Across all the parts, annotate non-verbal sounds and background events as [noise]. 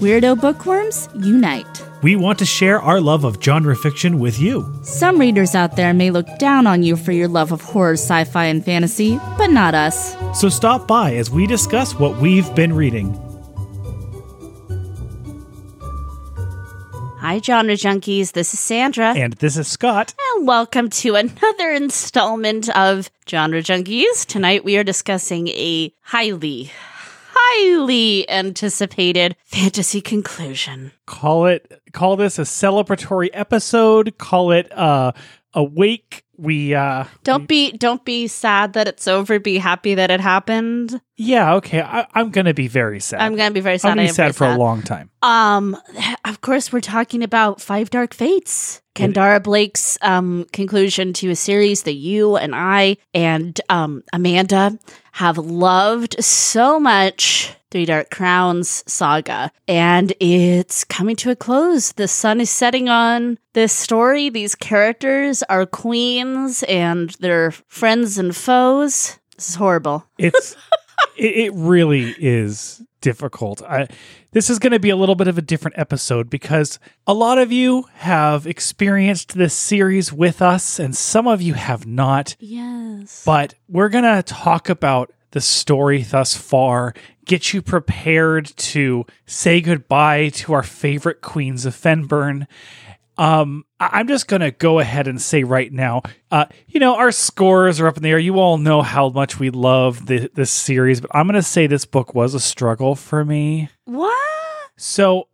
Weirdo bookworms, unite. We want to share our love of genre fiction with you. Some readers out there may look down on you for your love of horror, sci fi, and fantasy, but not us. So stop by as we discuss what we've been reading. Hi, genre junkies. This is Sandra. And this is Scott. And welcome to another installment of Genre Junkies. Tonight we are discussing a highly, highly anticipated fantasy conclusion. Call it call this a celebratory episode. Call it uh awake. We uh Don't be don't be sad that it's over. Be happy that it happened. yeah, okay. I, I'm gonna be very sad. I'm gonna be very sad. I'm gonna be sad for a long time. Um, of course, we're talking about Five Dark Fates, Kendare Blake's um conclusion to a series that you and I and um Amanda have loved so much. Three Dark Crowns saga, and it's coming to a close. The sun is setting on this story. These characters are queens, and they're friends and foes. This is horrible. It's [laughs] it, it really is difficult. I this is going to be a little bit of a different episode because a lot of you have experienced this series with us and some of you have not. Yes. But we're going to talk about the story thus far, get you prepared to say goodbye to our favorite queens of Fennbirn. Um, I'm just gonna go ahead and say right now, uh, you know, our scores are up in the air. You all know how much we love the, this series, but I'm gonna say this book was a struggle for me. what? So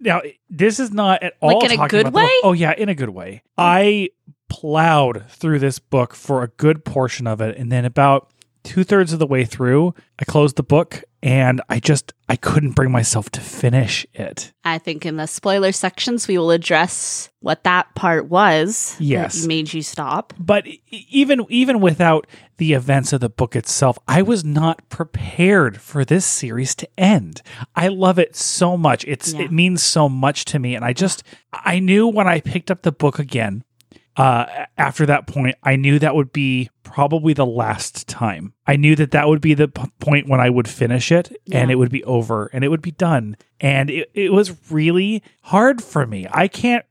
now this is not at all Like in a good about way? Oh yeah, in a good way. I plowed through this book for a good portion of it, and then about two thirds of the way through, I closed the book and I just I couldn't bring myself to finish it. I think in the spoiler sections we will address what that part was. Yes. that made you stop. But even even without the events of the book itself, I was not prepared for this series to end. I love it so much. It's Yeah. it means so much to me and I just I knew when I picked up the book again uh after that point I knew that would be probably the last time. I knew that that would be the p- point when I would finish it and it would be over and it would be done. And it, it was really hard for me. I can't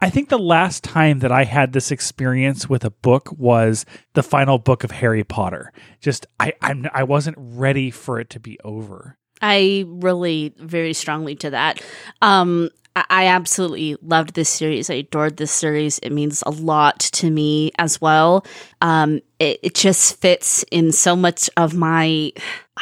I think the last time that I had this experience with a book was the final book of Harry Potter. Just I I'm I wasn't ready for it to be over. I relate very strongly to that. Um, I, absolutely loved this series. I adored this series. It means a lot to me as well. Um, it, it just fits in so much of my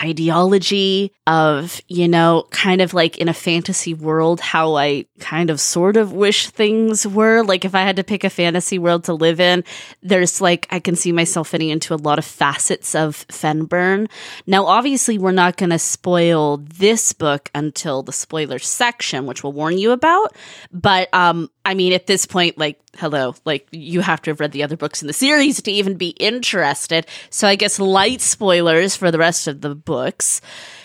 ideology of, you know, kind of like in a fantasy world, how I kind of sort of wish things were. Like if I had to pick a fantasy world to live in, there's like, I can see myself fitting into a lot of facets of Fennbirn. Now, obviously, we're not going to spoil this book until the spoiler section, which we'll warn you about. But, um, I mean, at this point, like, hello, like, you have to have read the other books in the series to even be interested. So I guess light spoilers for the rest of the books.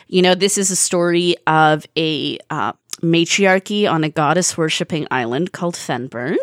You know, this is a story of a uh, matriarchy on a goddess worshipping island called Fennbirn.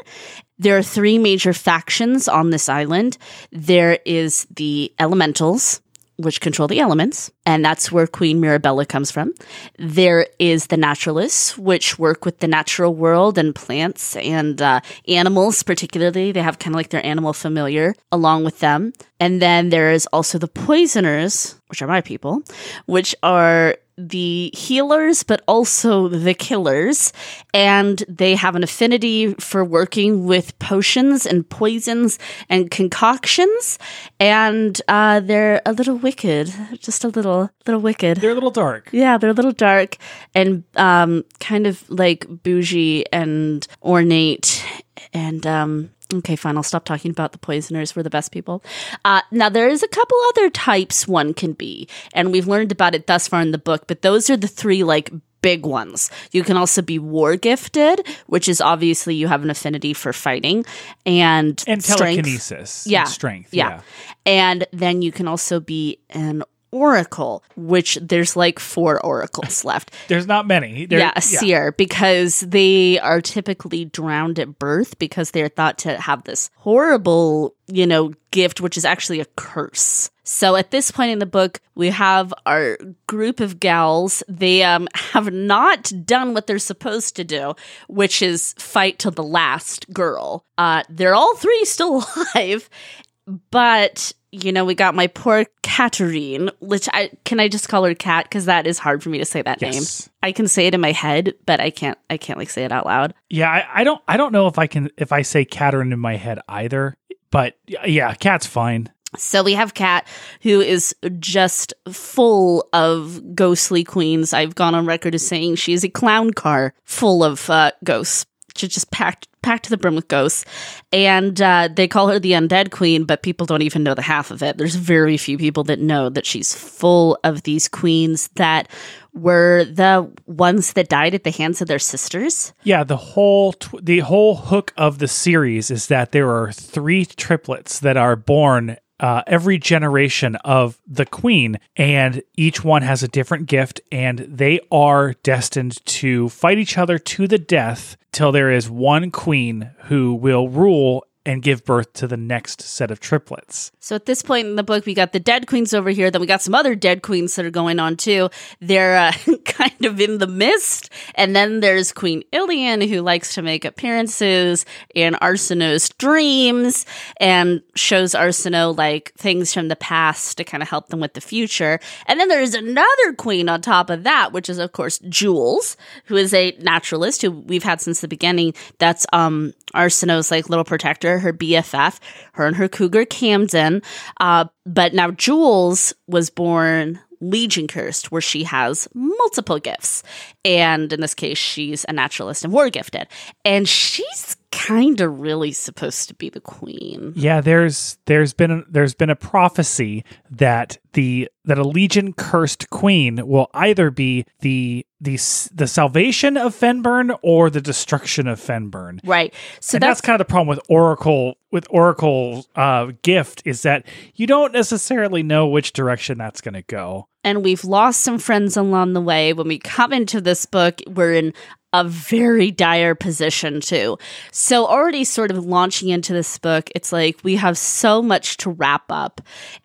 There are three major factions on this island. There is the elementals, which control the elements, and that's where Queen Mirabella comes from. There is the naturalists, which work with the natural world and plants and uh, animals, particularly. They have kind of like their animal familiar along with them. And then there is also the poisoners, which are my people, which are the healers, but also the killers. And they have an affinity for working with potions and poisons and concoctions. And uh, they're a little wicked, just a little, little wicked. They're a little dark. Yeah, they're a little dark and um, kind of like bougie and ornate. And um, okay, fine, I'll stop talking about the poisoners. We're the best people. Uh, now, there is a couple other types one can be, and we've learned about it thus far in the book, but those are the three like big ones. You can also be war gifted, which is obviously you have an affinity for fighting and And strength. telekinesis. and Yeah. strength. Yeah. Yeah. And then you can also be an oracle, which there's like four oracles [laughs] left. There's not many. There- yeah, a seer, because they are typically drowned at birth because they're thought to have this horrible, you know, gift, which is actually a curse. So at this point in the book, we have our group of gals. They um, have not done what they're supposed to do, which is fight to the last girl. Uh, they're all three still [laughs] alive, but you know, we got my poor Katharine, which I can I just call her Cat because that is hard for me to say that Yes. name. I can say it in my head, but I can't. I can't like say it out loud. Yeah, I, I don't I don't know if I can if I say Katharine in my head either. But yeah, cat's fine. So we have Cat, who is just full of ghostly queens. I've gone on record as saying she is a clown car full of uh, ghosts. She's just packed packed to the brim with ghosts, and uh, they call her the undead queen. But people don't even know the half of it. There's very few people that know that she's full of these queens that were the ones that died at the hands of their sisters. Yeah, the whole tw- the whole hook of the series is that there are three triplets that are born uh, every generation of the queen, and each one has a different gift, and they are destined to fight each other to the death till there is one queen who will rule and give birth to the next set of triplets. So at this point in the book, we got the dead queens over here. Then we got some other dead queens that are going on too. They're uh, [laughs] kind of in the mist. And then there's Queen Illian, who likes to make appearances in Arsinoe's dreams and shows Arsinoe like things from the past to kind of help them with the future. And then there's another queen on top of that, which is of course Jules, who is a naturalist who we've had since the beginning. That's um Arsinoe's like little protector, her BFF, her and her cougar Camden. Uh, but now Jules was born Legion cursed, where she has multiple gifts. And in this case, she's a naturalist and war gifted. And she's kind of really supposed to be the queen. Yeah, there's there's been a, there's been a prophecy that the that a legion cursed queen will either be the the the salvation of Fennbirn or the destruction of Fennbirn. Right. So and that's, that's, kind of the problem with Oracle with Oracle uh, gift is that you don't necessarily know which direction that's going to go. and we've lost some friends along the way. When we come into this book, we're in a very dire position too. So already sort of launching into this book, it's like we have so much to wrap up.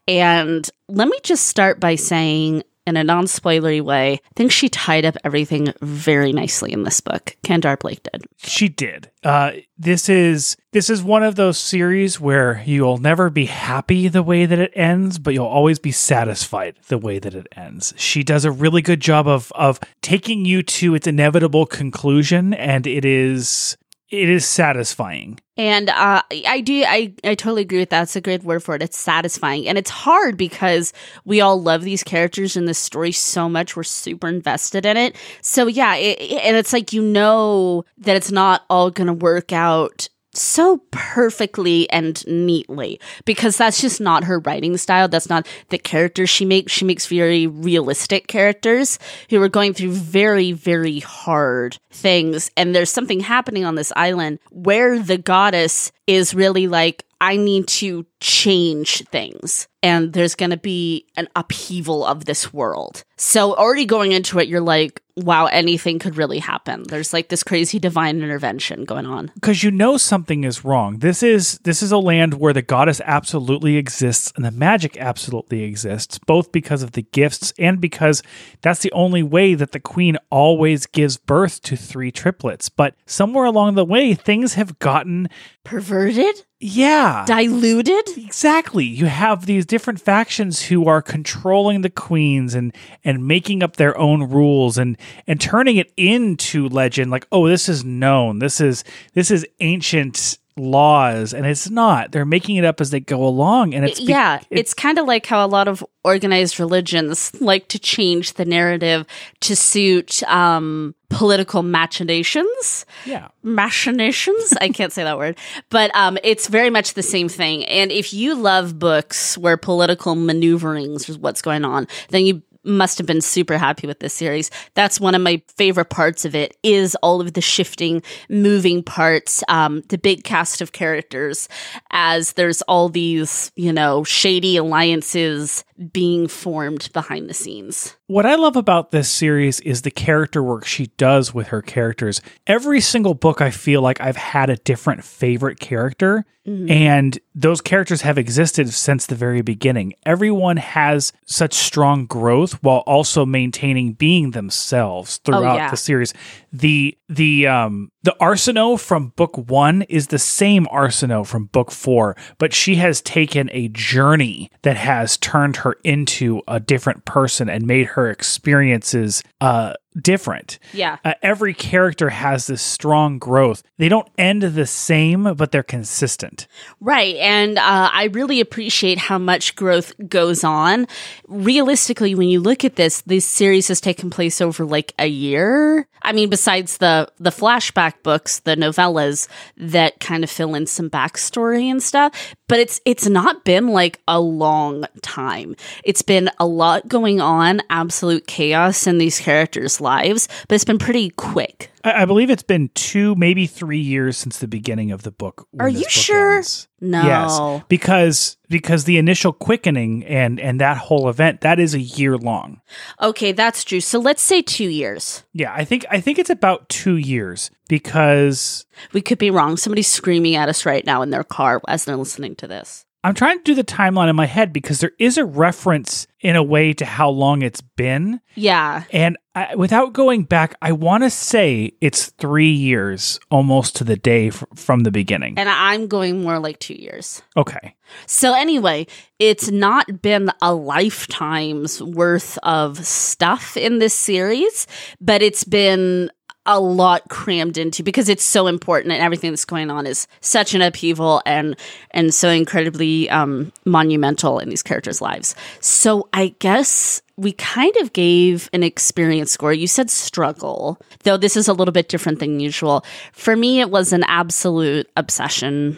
And let me just start by saying in a non-spoilery way, I think she tied up everything very nicely in this book. Kendare Blake did. She did. Uh, this is this is one of those series where you'll never be happy the way that it ends, but you'll always be satisfied the way that it ends. She does a really good job of of taking you to its inevitable conclusion, and it is it is satisfying. And uh, I do, I, I totally agree with that. It's a great word for it. It's satisfying. And it's hard because we all love these characters and this story so much. We're super invested in it. So, yeah, it, and it's like you know that it's not all going to work out so perfectly and neatly because that's just not her writing style. That's not the characters she makes. She makes very realistic characters who are going through very, very hard things. And there's something happening on this island where the goddess is really like, I need to change things. And there's going to be an upheaval of this world. So, already going into it, you're like, wow, anything could really happen. There's like this crazy divine intervention going on. because you know something is wrong. This is this is a land where the goddess absolutely exists and the magic absolutely exists, both because of the gifts and because that's the only way that the queen always gives birth to three triplets. But somewhere along the way, things have gotten Perverted? yeah. Diluted? Exactly. You have these different factions who are controlling the queens and and making up their own rules and and turning it into legend like, "Oh, this is known. This is this is ancient laws." And it's not. They're making it up as they go along and it's be- yeah, it's it's kind of like how a lot of organized religions like to change the narrative to suit um, political machinations. yeah. machinations. I can't say that word, [laughs] but um, it's very much the same thing. And if you love books where political maneuverings is what's going on, then you must have been super happy with this series. That's one of my favorite parts of it is all of the shifting, moving parts, um, the big cast of characters as there's all these, you know, shady alliances being formed behind the scenes. What I love about this series is the character work she does with her characters. Every single book, I feel like I've had a different favorite character, Mm-hmm. and those characters have existed since the very beginning. Everyone has such strong growth while also maintaining being themselves throughout yeah. the series. The the um the Arsinoe from book one is the same Arsinoe from book four, but she has taken a journey that has turned her into a different person and made her experiences uh different. Yeah. Uh, every character has this strong growth. They don't end the same, but they're consistent. Right. And uh, I really appreciate how much growth goes on. Realistically, when you look at this, this series has taken place over like a year. I mean, besides the, the flashback books, the novellas that kind of fill in some backstory and stuff, but it's, it's not been like a long time. It's been a lot going on, absolute chaos in these characters' lives, but it's been pretty quick. I, I believe it's been two, maybe three years since the beginning of the book. Are you book sure? ends. No. Yes, because because the initial quickening and and that whole event that is a year long. Okay, that's true. So let's say two years. Yeah, I think I think it's about two years because We could be wrong. Somebody's screaming at us right now in their car as they're listening to this. I'm trying to do the timeline in my head because there is a reference in a way to how long it's been, Yeah. and I, without going back, I want to say it's three years almost to the day f- from the beginning. And I'm going more like two years. Okay, So, anyway, it's not been a lifetime's worth of stuff in this series, but it's been a lot crammed into because it's so important and everything that's going on is such an upheaval and and so incredibly um monumental in these characters' lives. So I guess we kind of gave an experience score. You said struggle, though this is a little bit different than usual. For me, it was an absolute obsession.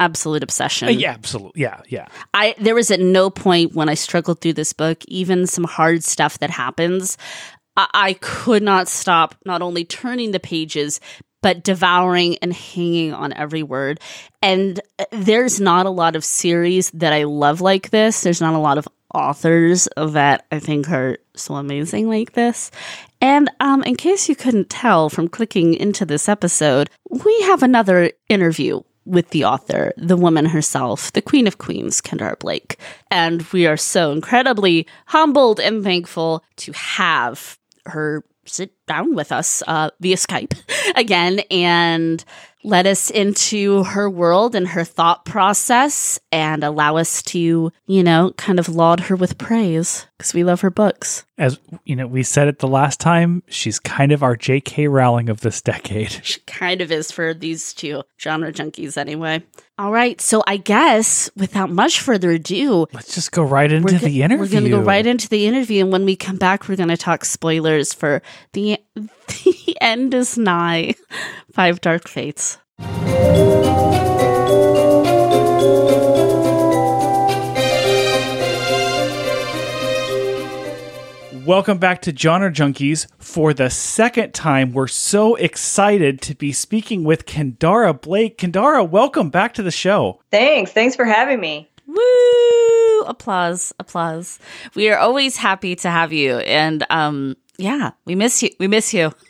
Absolute obsession. Uh, yeah, absolutely, yeah, yeah. I there was at no point when I struggled through this book, even some hard stuff that happens, I, I could not stop not only turning the pages but devouring and hanging on every word. And uh, there's not a lot of series that I love like this. There's not a lot of authors that I think are so amazing like this. And um, in case you couldn't tell from clicking into this episode, we have another interview with the author, the woman herself, the Queen of Queens, Kendare Blake. And we are so incredibly humbled and thankful to have her sit down with us uh, via Skype [laughs] again and let us into her world and her thought process and allow us to, you know, kind of laud her with praise because we love her books. As you know, we said it the last time. She's kind of our J.K. Rowling of this [laughs] decade. She kind of is for these two genre junkies, anyway. All right, so I guess without much further ado, Let's just go right into go- the interview. we're going to go right into the interview, and when we come back, we're going to talk spoilers for the the [laughs] end is nigh. Five Dark Fates. Welcome back to Genre Junkies. For the second time, we're so excited to be speaking with Kendare Blake. Kendare, welcome back to the show. Thanks. Thanks for having me. Woo! Applause, applause. We are always happy to have you, and um, yeah, we miss you. We miss you. [laughs]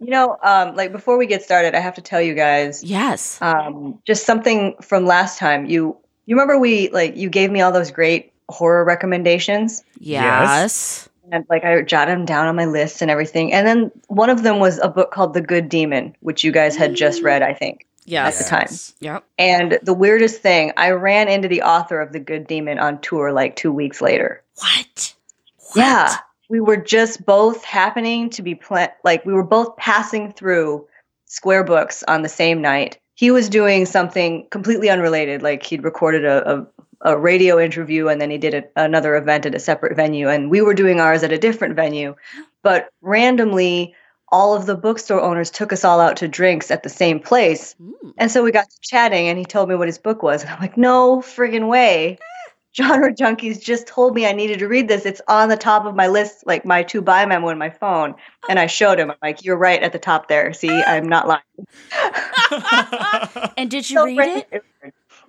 You know, um, like before we get started, I have to tell you guys Yes. um, just something from last time. You you remember we like you gave me all those great horror recommendations, Yes. and like I jotted them down on my list and everything. And then one of them was a book called The Good Demon, which you guys had just read, I think. Yes. At the time. Yep. And the weirdest thing, I ran into the author of The Good Demon on tour like two weeks later. What? Yeah. We were just both happening to be pla- like we were both passing through Square Books on the same night. He was doing something completely unrelated, like he'd recorded a, a, a radio interview and then he did a, another event at a separate venue, and we were doing ours at a different venue. But randomly, all of the bookstore owners took us all out to drinks at the same place. Mm. And so we got to chatting, and he told me what his book was. And I'm like, no friggin' way. Genre Junkies just told me I needed to read this. It's on the top of my list, like my to buy memo in my phone. And I showed him. I'm like, you're right at the top there. See, I'm not lying. [laughs] And did you So read it?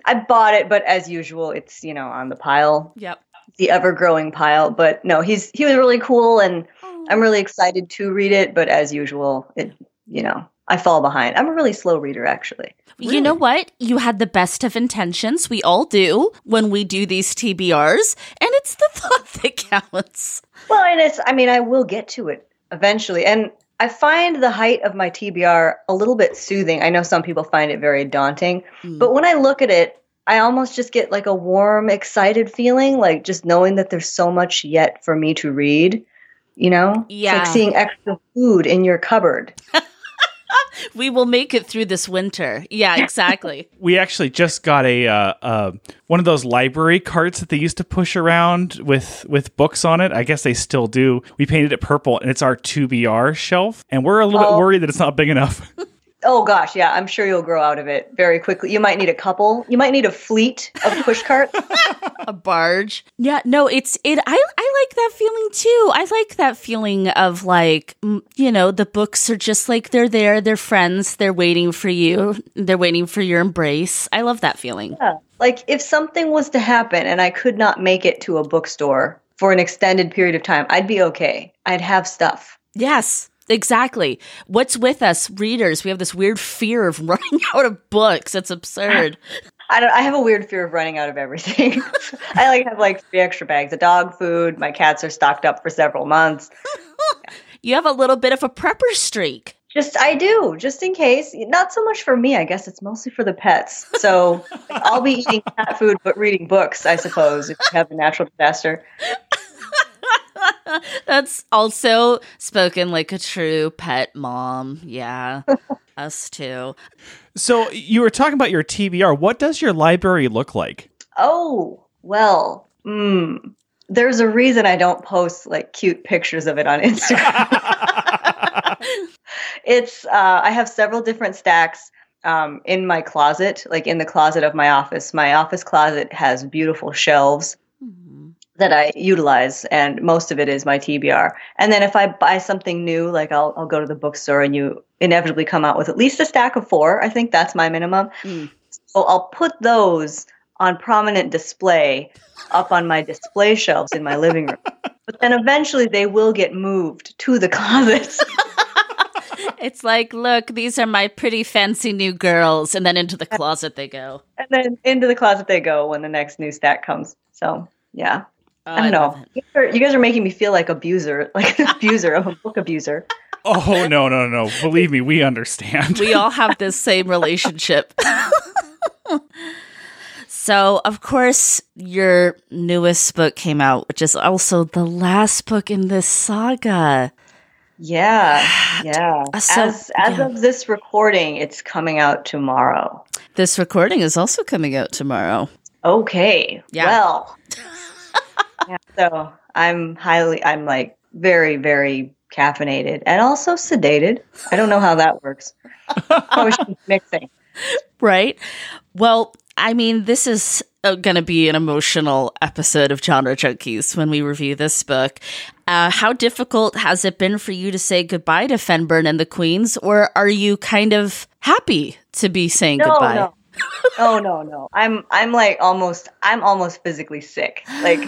I bought it, but as usual, it's, you know, on the pile. Yep. the ever growing pile. But no, he's he was really cool, and I'm really excited to read it. But as usual, it you know I fall behind. I'm a really slow reader, actually. You know what? You had the best of intentions. We all do when we do these TBRs, and it's the [laughs] thought that counts. Well, and it's I mean I will get to it eventually, and I find the height of my TBR a little bit soothing. I know some people find it very daunting, Mm. but when I look at it, I almost just get like a warm, excited feeling, like just knowing that there's so much yet for me to read. You know, Yeah. it's like seeing extra food in your cupboard. [laughs] We will make it through this winter. Yeah, [laughs] exactly. We actually just got a uh, uh, one of those library carts that they used to push around with with books on it. I guess they still do. We painted it purple, and it's our TBR shelf. And we're a little Oh. bit worried that it's not big enough. [laughs] Oh gosh, yeah, I'm sure you'll grow out of it very quickly. You might need a couple. You might need a fleet of push carts. [laughs] a barge. Yeah, no, it's it. I I like that feeling too. I like that feeling of like you know the books are just like they're there, they're friends, they're waiting for you, they're waiting for your embrace. I love that feeling. Yeah. Like if something was to happen and I could not make it to a bookstore for an extended period of time, I'd be okay. I'd have stuff. Yes. Exactly. What's with us readers? We have this weird fear of [laughs] running out of books. It's absurd. I don't I have a weird fear of running out of everything. [laughs] I like have like three extra bags of dog food. My cats are stocked up for several months. [laughs] You have a little bit of a prepper streak. Just I do, just in case. Not so much for me, I guess it's mostly for the pets. So I'll be eating cat food but reading books, I suppose, if you have a natural disaster. [laughs] That's also spoken like a true pet mom. Yeah. [laughs] Us too. so you were talking about your TBR. What does your library look like? Oh, well, mm, there's a reason I don't post like cute pictures of it on Instagram. [laughs] it's uh, I have several different stacks um, in my closet, like in the closet of my office. My office closet has beautiful shelves Mhm. That I utilize, and most of it is my TBR. And then if I buy something new, like I'll I'll go to the bookstore, and you inevitably come out with at least a stack of four. I think that's my minimum. Mm. So I'll put those on prominent display up on my display shelves in my living room. But then eventually they will get moved to the [laughs] closet. [laughs] It's like, look, these are my pretty fancy new girls. And then into the closet they go. and then into the closet they go when the next new stack comes. So yeah. Oh, I don't love know. You guys, are, you guys are making me feel like abuser, [laughs] like an abuser of a book abuser. Oh no, no, no! Believe me, we understand. We all have this same relationship. [laughs] so, of course, your newest book came out, which is also the last book in this saga. Yeah, [sighs] yeah. Uh, so- as as yeah. of this recording, it's coming out tomorrow. This recording is also coming out tomorrow. Okay. Yeah. Well. [laughs] yeah, so I'm highly, I'm like very, very caffeinated and also sedated. I don't know how that works. Probably should be mixing. Right? Well, I mean, this is uh, going to be an emotional episode of Genre Junkies when we review this book. Uh, how difficult has it been for you to say goodbye to Fennbirn and the Queens, or are you kind of happy to be saying No, goodbye? no. Oh no, no. I'm I'm like almost I'm almost physically sick. Like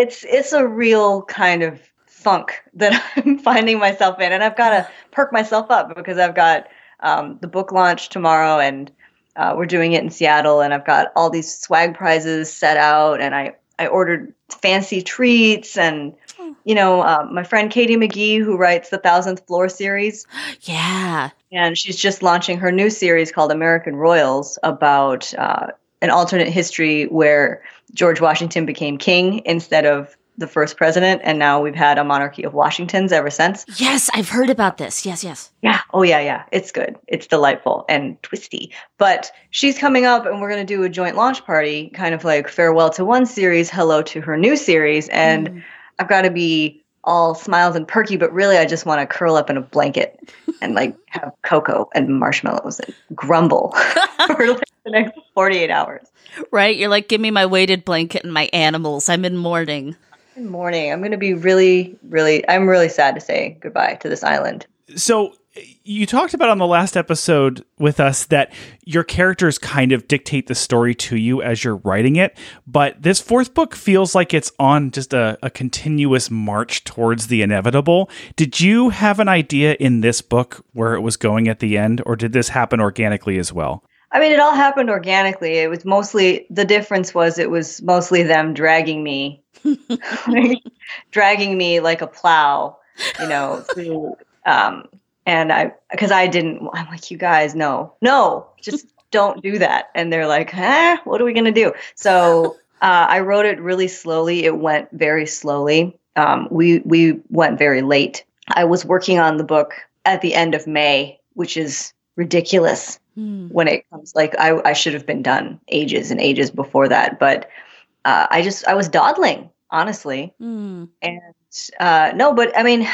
it's it's a real kind of funk that [laughs] I'm finding myself in and I've got to perk myself up because I've got um, the book launch tomorrow and uh, we're doing it in Seattle and I've got all these swag prizes set out and I I ordered fancy treats and you know uh, my friend Katie McGee who writes the Thousandth Floor series [gasps] Yeah. and she's just launching her new series called American Royals about uh, an alternate history where George Washington became king instead of the first president, and now we've had a monarchy of Washingtons ever since. Yes, I've heard about this. Yes, yes. Yeah. Oh, yeah, yeah. It's good. It's delightful and twisty. But she's coming up, and we're going to do a joint launch party, kind of like farewell to one series, hello to her new series. And Mm. I've got to be all smiles and perky, but really, I just want to curl up in a blanket and like have cocoa and marshmallows and grumble [laughs] for like [laughs] [laughs] the next 48 hours. Right? You're like, give me my weighted blanket and my animals. I'm in mourning. Good morning. I'm going to be really, really, I'm really sad to say goodbye to this island. So you talked about on the last episode with us that your characters kind of dictate the story to you as you're writing it, but this fourth book feels like it's on just a, a continuous march towards the inevitable. Did you have an idea in this book where it was going at the end, or did this happen organically as well? I mean, it all happened organically. It was mostly the difference was it was mostly them dragging me, [laughs] [laughs] dragging me like a plow, you know, um, and I, because I didn't, I'm like, you guys, no, no, just don't do that. And they're like, huh, what are we going to do? So uh, I wrote it really slowly. It went very slowly. Um, we, we went very late. I was working on the book at the end of May, which is ridiculous hmm. when it comes like I, I should have been done ages and ages before that. But uh, I just, I was dawdling, honestly. Hmm. And uh, no, but I mean,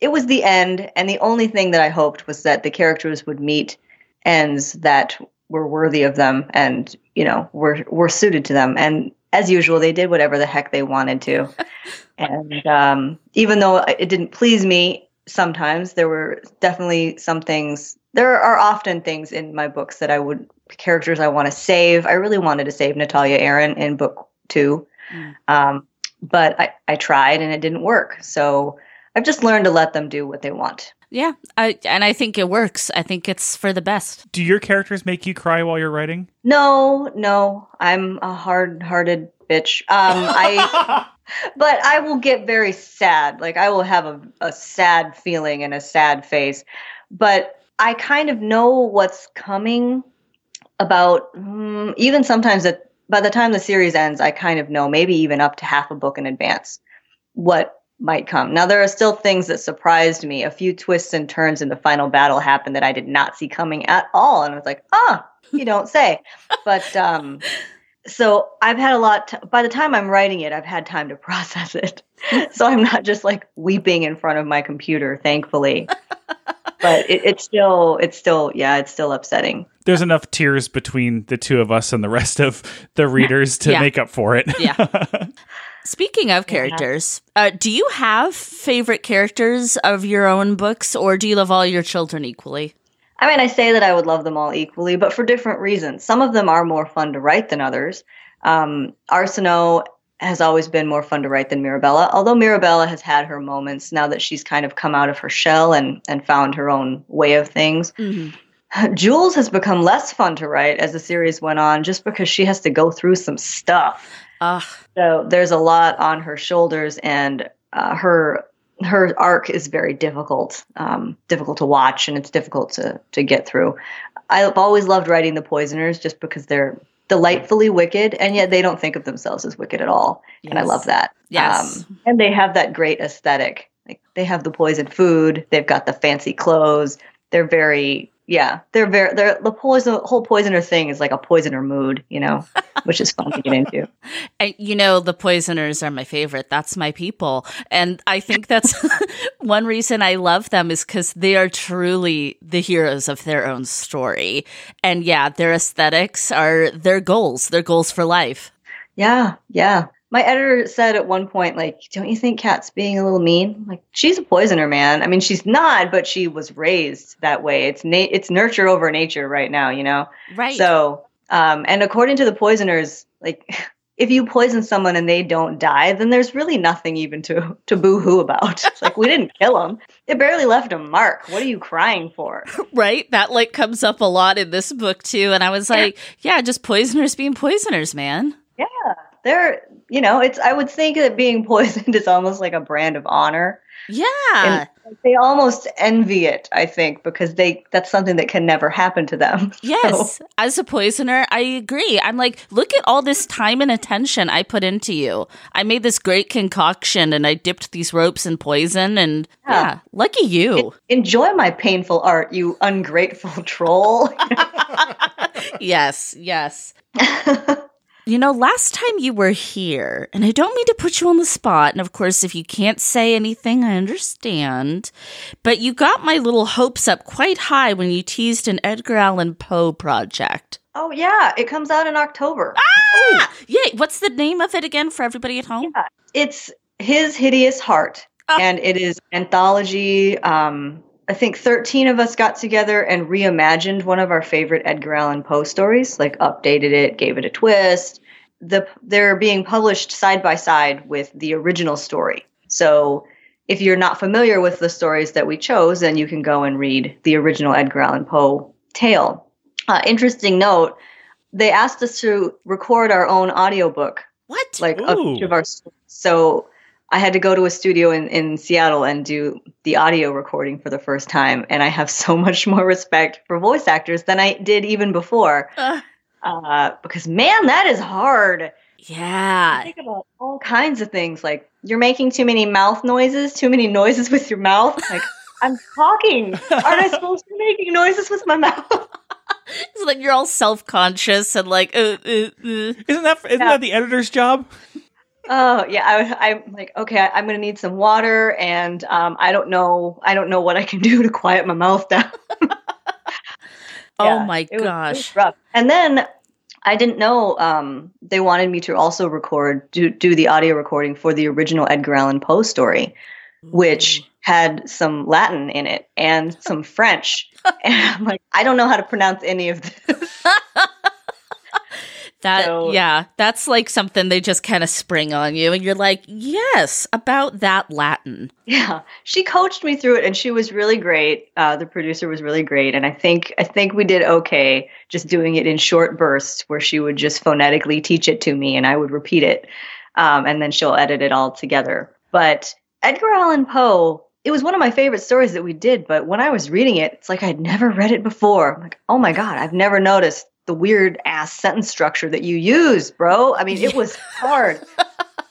it was the end, and the only thing that I hoped was that the characters would meet ends that were worthy of them and you know were were suited to them. And as usual, they did whatever the heck they wanted to. [laughs] and um, even though it didn't please me, sometimes there were definitely some things. There are often things in my books that I would characters I want to save. I really wanted to save Natalia Arron in book two, mm. um, but I, I tried and it didn't work. So I've just learned to let them do what they want. Yeah, I, and I think it works. I think it's for the best. Do your characters make you cry while you're writing? No, no. I'm a hard-hearted bitch. Um, I, [laughs] but I will get very sad. Like I will have a, a sad feeling and a sad face. But I kind of know what's coming. About um, even sometimes that by the time the series ends, I kind of know maybe even up to half a book in advance what might come. Now, there are still things that surprised me. A few twists and turns in the final battle happened that I did not see coming at all. And I was like, ah, you don't say. but um, so I've had a lot, to, by the time I'm writing it, I've had time to [laughs] process it. so I'm not just like weeping in front of my computer, thankfully. [laughs] but it, it's still, it's still, yeah, it's still upsetting. There's enough tears between the two of us and the rest of the readers to yeah. make up for it. yeah. [laughs] Speaking of characters, yeah. uh, do you have favorite characters of your own books, or do you love all your children equally? I mean, I say that I would love them all equally, but for different reasons. Some of them are more fun to write than others. Um, has always been more fun to write than Mirabella, although Mirabella has had her moments now that she's kind of come out of her shell and, and found her own way of things. Mm-hmm. [laughs] Jules has become less fun to write as the series went on just because she has to go through some stuff. Ugh. So there's a lot on her shoulders, and uh, her her arc is very difficult, um, difficult to watch, and it's difficult to to get through. I've always loved writing the poisoners just because they're delightfully wicked, and yet they don't think of themselves as wicked at all, yes. and I love that. Yes, um, and they have that great aesthetic. Like they have the poison food, they've got the fancy clothes. They're very yeah, they're very they're the poison whole poisoner thing is like a poisoner mood, you know, [laughs] which is fun to get into. And you know, the poisoners are my favorite. That's my people, and I think that's [laughs] one reason I love them is because they are truly the heroes of their own story. And yeah, their aesthetics are their goals, their goals for life. Yeah, yeah my editor said at one point, like, don't you think Kat's being a little mean? Like, she's a poisoner, man. I mean, she's not, but she was raised that way. It's na- it's nurture over nature right now, you know. Right. So, um, and according to the poisoners, like, [laughs] if you poison someone and they don't die, then there's really nothing even to to boo-hoo about. It's like we didn't kill them; it barely left a mark. What are you crying for? [laughs] Right. That like comes up a lot in this book too, and I was like, yeah, yeah just poisoners being poisoners, man. Yeah, they're you know, it's I would think that being [laughs] poisoned is almost like a brand of honor. Yeah. And they almost envy it, I think, because they that's something that can never happen to them. [laughs] Yes. So. As a poisoner, I agree. I'm like, look at all this time and attention I put into you. I made this great concoction and I dipped these ropes in poison and yeah, yeah lucky you. enjoy my painful art, you ungrateful [laughs] troll. yes, yes. You know, last time you were here, and I don't mean to put you on the spot, and of course, if you can't say anything, I understand, but you got my little hopes up quite high when you teased an Edgar Allan Poe project. Oh, yeah, it comes out in October. Ah! Yay! What's the name of it again for everybody at home? Yeah, it's His Hideous Heart, oh. and it is anthology. Um, I think 13 of us got together and reimagined one of our favorite Edgar Allan Poe stories, like updated it, gave it a twist. The they're being published side by side with the original story. So if you're not familiar with the stories that we chose, then you can go and read the original Edgar Allan Poe tale. Uh, interesting note, they asked us to record our own audiobook, What? like of each of our stories. So I had to go to a studio in, in Seattle and do the audio recording for the first time. And I have [laughs] so much more respect for voice actors than I did even before. [laughs] Uh, Uh, because man, that is hard. yeah. Think about all kinds of things like you're making too many mouth noises, too many noises with your mouth. Like [laughs] I'm talking. Aren't I supposed to be making noises with my mouth? It's like you're all self conscious and like, uh, uh, uh. Isn't that isn't Yeah. that the editor's job? Oh yeah, I, I'm like okay. I, I'm gonna need some water, and um, I don't know. I don't know what I can [laughs] do to quiet my mouth down. [laughs] oh my it was- it was gosh. rough. And then I didn't know um, they wanted me to also record, do, do the audio recording for the original Edgar Allan Poe story, which had some Latin in it and some French. [laughs] and I'm like, I don't know how to pronounce any of this. That So- yeah, that's like something they just kind of spring on you, and you're like, yes, about that Latin. Yeah, she coached me through it, and she was really great. Uh, the producer was really great, and I think I think we did okay, just doing it in short bursts, where she would just phonetically teach it to me, and I would repeat it, um, and then she'll edit it all together. But Edgar Allan Poe, it was one of my favorite stories that we did. But when I was reading it, it's like I'd never read it before. I'm like, oh my god, I've never noticed the weird ass sentence structure that you use, bro. I mean, it was hard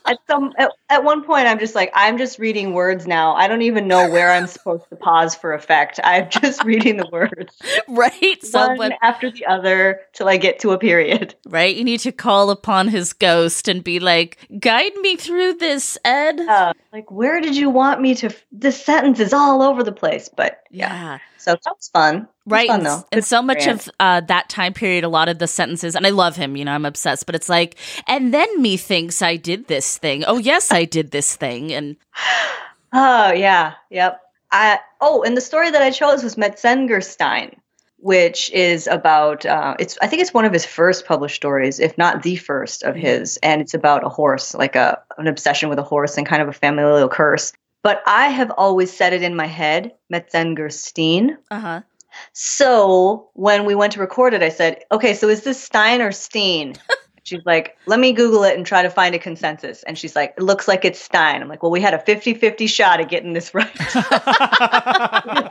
at some at, at one point i'm just like i'm just reading words now i don't even know where i'm supposed to pause for effect i'm just reading the words [laughs] right? Someone, one after the other till i get to a period right? You need to call upon his ghost and be like, guide me through this, Ed. uh, like where did you want me to f- this sentence is all over the place but yeah, yeah. So that was fun was Right. fun, and, and so much of uh, that time period, a lot of the sentences, and I love him, you know, I'm obsessed, but it's like, and then me thinks I did this thing. Oh, yes, I did this thing. And [gasps] Oh yeah, yep. I oh, and the story that I chose was Metzengerstein, which is about uh, it's I think it's one of his first published stories, if not the first of his, and it's about a horse, like a an obsession with a horse and kind of a familial curse. But I have always said it in my head, Metzengerstein. uh huh. So when we went to record it, I said, "Okay, so is this Stein or Steen?" [laughs] She's like, let me Google it and try to find a consensus. And she's like, it looks like it's Stein. I'm like, well, we had a 50 50 shot at getting this right. [laughs]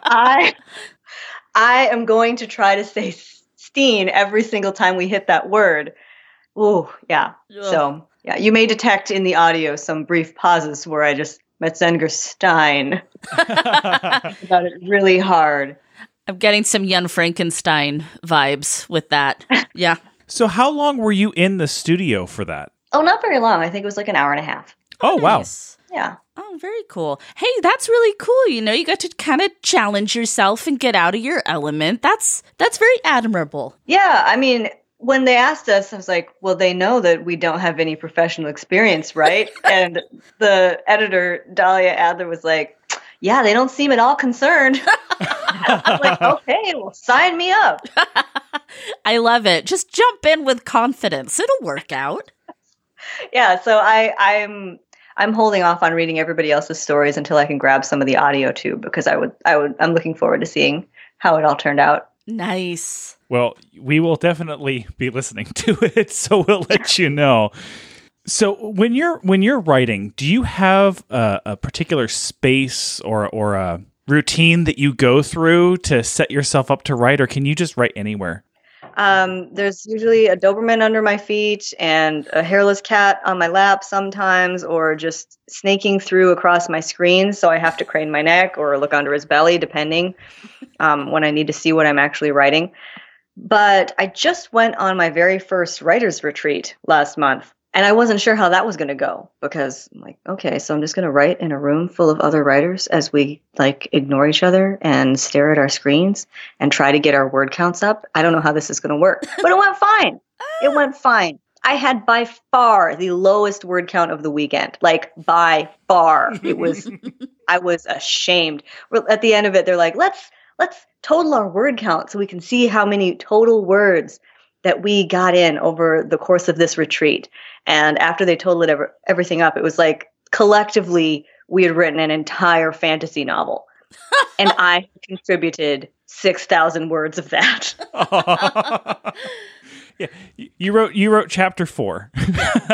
I, I am going to try to say Steen every single time we hit that word. Oh, yeah. Ugh. So, yeah, you may detect in the audio some brief pauses where I just Metzenger Stein [laughs] about it really hard. I'm getting some young Frankenstein vibes with that. Yeah. [laughs] so how long were you in the studio for that? Oh, not very long. I think it was like an hour and a half. Oh, wow. Nice. Yeah. Oh, very cool. Hey, that's really cool. You know, you got to kind of challenge yourself and get out of your element. That's that's very admirable. Yeah, I mean, when they asked us, I was like, well, they know that we don't have any professional experience, right? [laughs] and the editor, Dahlia Adler, was like, yeah, they don't seem at all concerned. [laughs] I was like, [laughs] okay, well, sign me up. I love it. Just jump in with confidence. It'll work out. Yeah, so I, I'm. I'm holding off on reading everybody else's stories until I can grab some of the audio too, because I would, I would, I'm looking forward to seeing how it all turned out. Nice. Well, we will definitely be listening [laughs] to it, so we'll let you know. So when you're when you're writing, do you have a, a particular space or or a routine that you go through to set yourself up to write, or can you just write anywhere? Um, there's usually a Doberman under my feet and a hairless cat on my lap sometimes, or just snaking through across my screen. So I have to crane my neck or look under his belly, depending um, when I need to see what I'm actually writing. But I just went on my very first writer's retreat last month. And I wasn't sure how that was going to go because I'm like, okay, so I'm just going to write in a room full of other writers as we like ignore each other and stare at our screens and try to get our word counts up. I don't know how this is going to work, but it went fine. It [laughs] ah. went fine. I had by far the lowest word count of the weekend. Like by far. It was [laughs] I was ashamed. At the end of it, they're like, let's let's total our word count so we can see how many total words that we got in over the course of this retreat. And after they totaled ever, everything up, it was like collectively we had written an entire fantasy novel. [laughs] and I contributed 6,000 words of that. [laughs] yeah, you wrote you wrote chapter 4.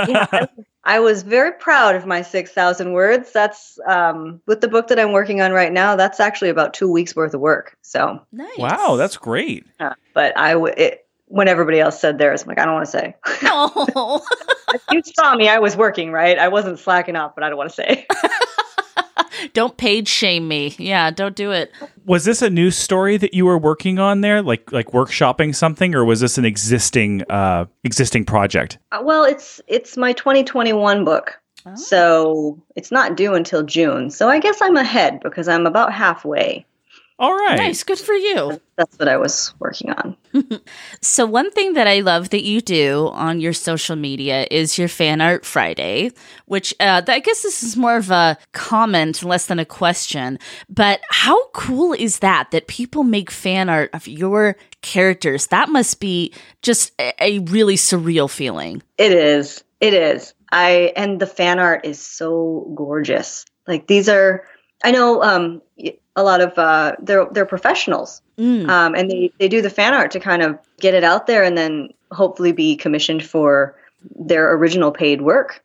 yeah, I [laughs] was very proud of my 6,000 words. That's um, with the book that I'm working on right now. That's actually about two weeks worth of work. So, nice. wow, that's great. Uh, but I, w- it, when everybody else said theirs, I'm like, I don't want to say. [laughs] No. you saw me. I was working, right? I wasn't slacking off, but I don't want to say. [laughs] don't page shame me. Yeah, don't do it. Was this a new story that you were working on there, like like workshopping something, or was this an existing uh, existing project? Uh, well, it's it's my 2021 book, oh. so it's not due until June. So I guess I'm ahead because I'm about halfway. All right. Nice. Good for you. That's what I was working on. [laughs] so, one thing that I love that you do on your social media is your Fan Art Friday, which uh, I guess this is more of a comment less than a question. But how cool is that that people make fan art of your characters? That must be just a really surreal feeling. It is. It is. I and the fan art is so gorgeous. Like these are I know um, a lot of uh, they're they're professionals, mm. um, and they they do the fan art to kind of get it out there, and then hopefully be commissioned for their original paid work.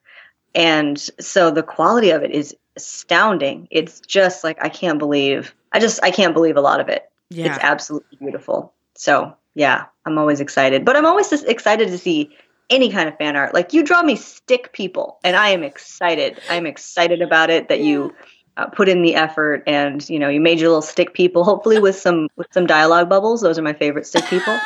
And so the quality of it is astounding. It's just like I can't believe. I just I can't believe a lot of it. Yeah. It's absolutely beautiful. So yeah, I'm always excited, but I'm always excited to see any kind of fan art. Like you draw me stick people, and I am excited. I'm excited about it that you uh, put in the effort and you know you made your little stick people hopefully with some with some dialogue bubbles. Those are my favorite stick people.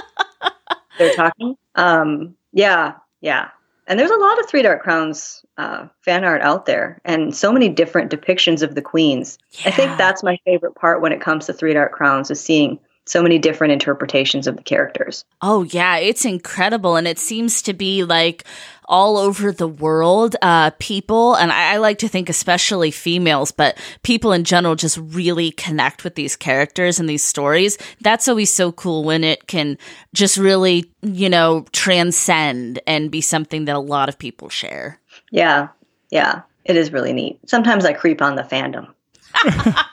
[laughs] They're talking. Um yeah yeah. And there's a lot of three dark crowns uh, fan art out there and so many different depictions of the queens. Yeah. i think that's my favorite part when it comes to three dark crowns is seeing so many different interpretations of the characters. Oh yeah, it's incredible, and it seems to be like all over the world. Uh, people, and I, I, like to think especially females, but people in general just really connect with these characters and these stories. That's always so cool when it can just really, you know, transcend and be something that a lot of people share. Yeah, yeah, it is really neat. Sometimes I creep on the fandom. [laughs]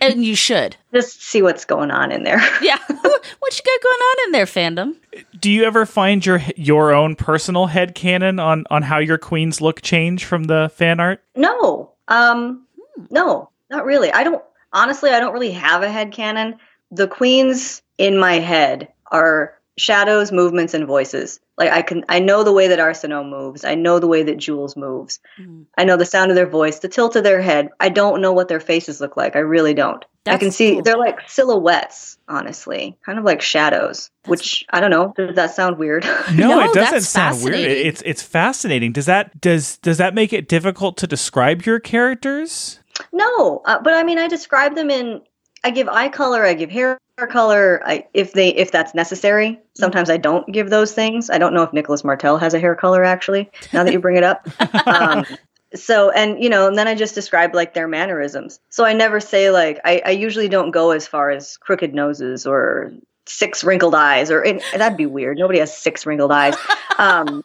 and you should just see what's going on in there. [laughs] yeah, [laughs] what you got going on in there, fandom? Do you ever find your your own personal head canon on on how your queens look change from the fan art? No, um, no, not really. I don't honestly. I don't really have a head canon. The queens in my head are shadows, movements, and voices. Like I can, I know the way that Arsinoe moves. I know the way that Jules moves. Mm. I know the sound of their voice, the tilt of their head. I don't know what their faces look like. I really don't. That's I can see cool. they're like silhouettes, honestly, kind of like shadows. That's which I don't know. Does that sound weird? No, [laughs] no it doesn't sound weird. It's it's fascinating. Does that does does that make it difficult to describe your characters? No, uh, but I mean, I describe them in. I give eye color. I give hair color I, if they if that's necessary. Sometimes i don't give those things. I don't know if nicholas martel has a hair color actually now that you bring it up. [laughs] Um, so and you know and then i just describe like their mannerisms. So i never say like i, I usually don't go as far as crooked noses or six wrinkled eyes or that'd be weird. Nobody has six wrinkled eyes. Um,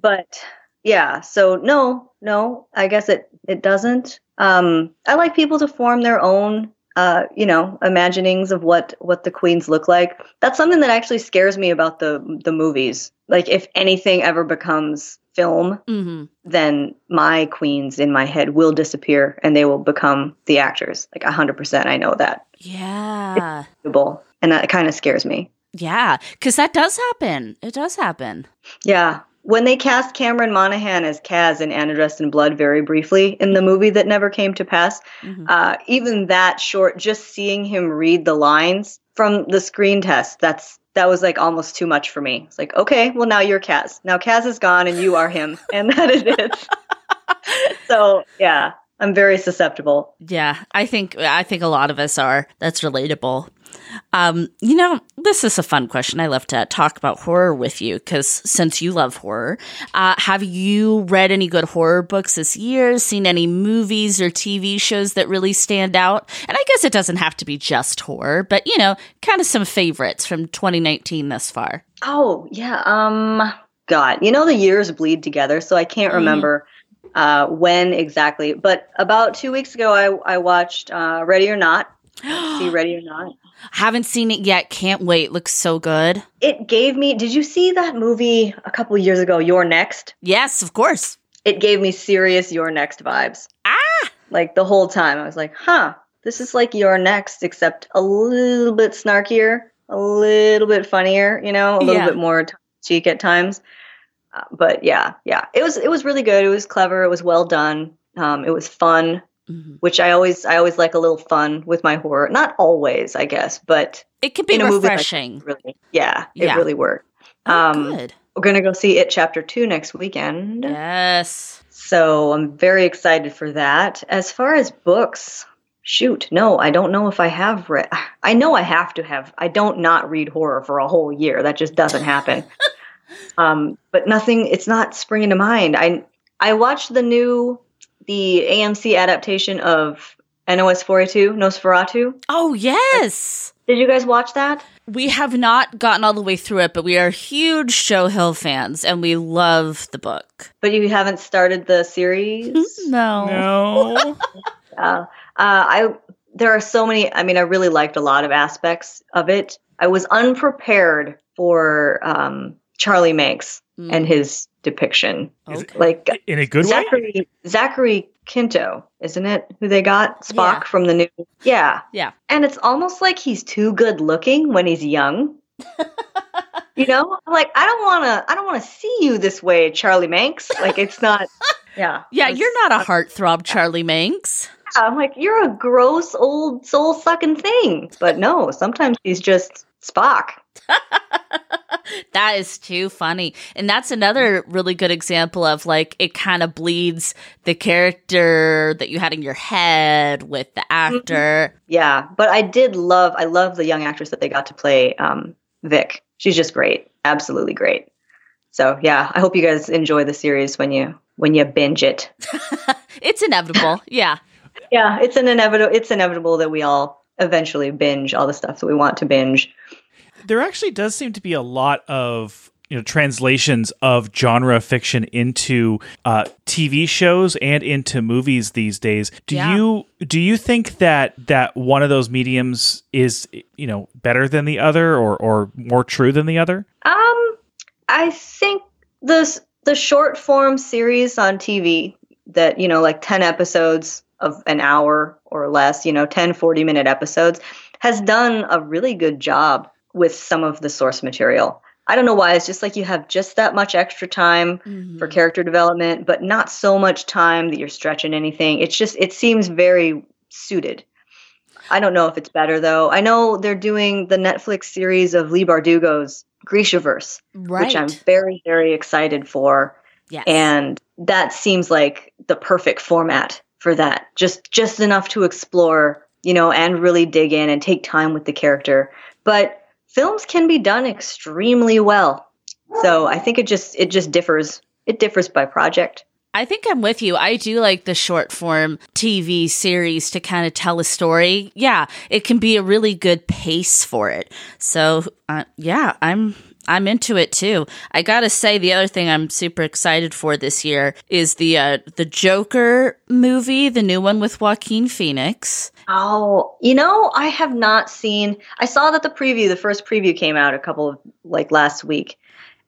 but yeah so no no i guess it it doesn't. Um, i like people to form their own uh, you know, imaginings of what what the queens look like. That's something that actually scares me about the the movies. Like if anything ever becomes film, mm-hmm. then my queens in my head will disappear and they will become the actors. Like hundred percent, I know that. Yeah, and that kind of scares me. Yeah, because that does happen. It does happen. Yeah, when they cast Cameron Monaghan as Cas in Anna Dressed in Blood very briefly in the movie that never came to pass, mm-hmm. uh, even that short, just seeing him read the lines from the screen test, that's that was like almost too much for me. It's like, okay, well now you're Cas. Now Cas is gone and you are him, [laughs] and that is it. [laughs] so yeah, I'm very susceptible. Yeah, I think I think a lot of us are. That's relatable. Um, you know, this is a fun question. I love to talk about horror with you because since you love horror, uh, have you read any good horror books this year? Seen any movies or TV shows that really stand out? And I guess it doesn't have to be just horror, but you know, kind of some favorites from 2019 thus far. Oh yeah. Um. God, you know the years bleed together, so I can't remember uh, when exactly. But about two weeks ago, I I watched uh, Ready or Not. See [gasps] Ready or Not. Haven't seen it yet. Can't wait. Looks so good. It gave me. Did you see that movie a couple years ago? You're Next. Yes, of course. It gave me serious You're Next vibes. Ah, Like the whole time, I was like, huh, this is like You're Next, except a little bit snarkier, a little bit funnier. You know, a little Yeah. bit more cheek at times. Uh, but yeah, yeah, it was it was really good. It was clever. It was well done. Um, it was fun, Mhm. which I always I always like a little fun with my horror. Not always, I guess, but it can be in a movie like refreshing. really, yeah, it Yeah. really worked. Oh, um, good. We're gonna go see it chapter two next weekend. Yes. So I'm very excited for that. As far as books, shoot, no, I don't know if I have read. I know I have to have. I don't not read horror for a whole year. That just doesn't happen. [laughs] um, but nothing. It's not springing to mind. I I watched the new the AMC adaptation of NOS4A2 Nosferatu. Oh, yes. Did you guys watch that? We have not gotten all the way through it, but we are huge Joe Hill fans and we love the book. But you haven't started the series. No. No. [laughs] Uh, uh, I there are so many. I mean, I really liked a lot of aspects of it. I was unprepared for um, Charlie Manx Mm. and his depiction. Okay. Like In a good way? Zachary Zachary Quinto, isn't it? Who they got Spock Yeah. from the new? Yeah, Yeah. And it's almost like he's too good looking when he's young. [laughs] you know, I'm like I don't want to. I don't want to see you this way, Charlie Manx. Like it's not. [laughs] Yeah. Yeah, you're not a heartthrob, Charlie Manx. I'm like, you're a gross old soul sucking thing. But no, sometimes he's just Spock. [laughs] That is too funny. And that's another really good example of like it kind of bleeds the character that you had in your head with the actor. Yeah, but I did love. I love the young actress that they got to play um, Vic. She's just great, absolutely great. So yeah, I hope you guys enjoy the series when you when you binge it. [laughs] It's inevitable. yeah. [laughs] Yeah, it's an inevitable. It's inevitable that we all eventually binge all the stuff that we want to binge. there actually does seem to be a lot of you know translations of genre fiction into uh, TV shows and into movies these days. Do Yeah. you do you think that that one of those mediums is you know better than the other or or more true than the other? Um, I think the the short form series on TV that you know, like ten episodes of an hour or less, you know, 10, 40 minute episodes, has done a really good job with some of the source material. I don't know why. It's just like you have just that much extra time Mm-hmm. for character development, but not so much time that you're stretching anything. It's just it seems very suited. I don't know if it's better though. I know they're doing the Netflix series of Leigh Bardugo's Grishaverse, Right. which I'm very very excited for, yes. and that seems like the perfect format for that. Just just enough to explore, you know, and really dig in and take time with the character. But films can be done extremely well. So I think it just it just differs. It differs by project. I think I'm with you. I do like the short form TV series to kind of tell a story. Yeah, it can be a really good pace for it. So, uh, yeah, I'm I'm into it too. I gotta say, the other thing I'm super excited for this year is the uh, the Joker movie, the new one with Joaquin Phoenix. Oh, you know, I have not seen. I saw that the preview, the first preview came out a couple of like last week,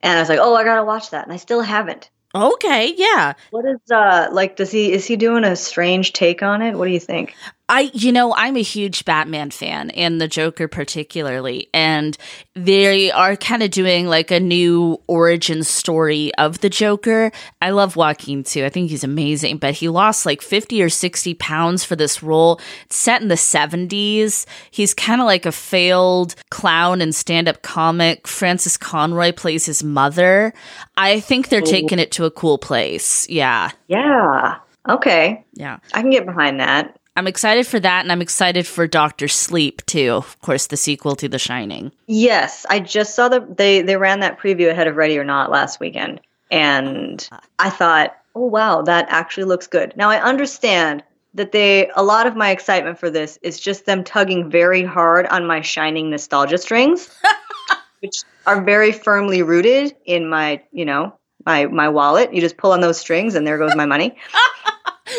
and I was like, oh, I gotta watch that, and I still haven't. Okay, yeah. What is uh like? Does he is he doing a strange take on it? What do you think? I, you know, I'm a huge Batman fan and the Joker particularly. And they are kind of doing like a new origin story of the Joker. I love Joaquin too. I think he's amazing, but he lost like 50 or 60 pounds for this role. It's set in the 70s. He's kind of like a failed clown and stand up comic. Frances Conroy plays his mother. I think they're taking it to a cool place. Yeah. Yeah. Okay, Yeah. I can get behind that. I'm excited for that, and I'm excited for Doctor Sleep too. Of course, the sequel to The Shining. Yes, I just saw the they they ran that preview ahead of Ready or Not last weekend, and I thought, oh wow, that actually looks good. Now I understand that they a lot of my excitement for this is just them tugging very hard on my Shining nostalgia strings, [laughs] which are very firmly rooted in my you know my my wallet. You just pull on those strings, and there goes my money. [laughs]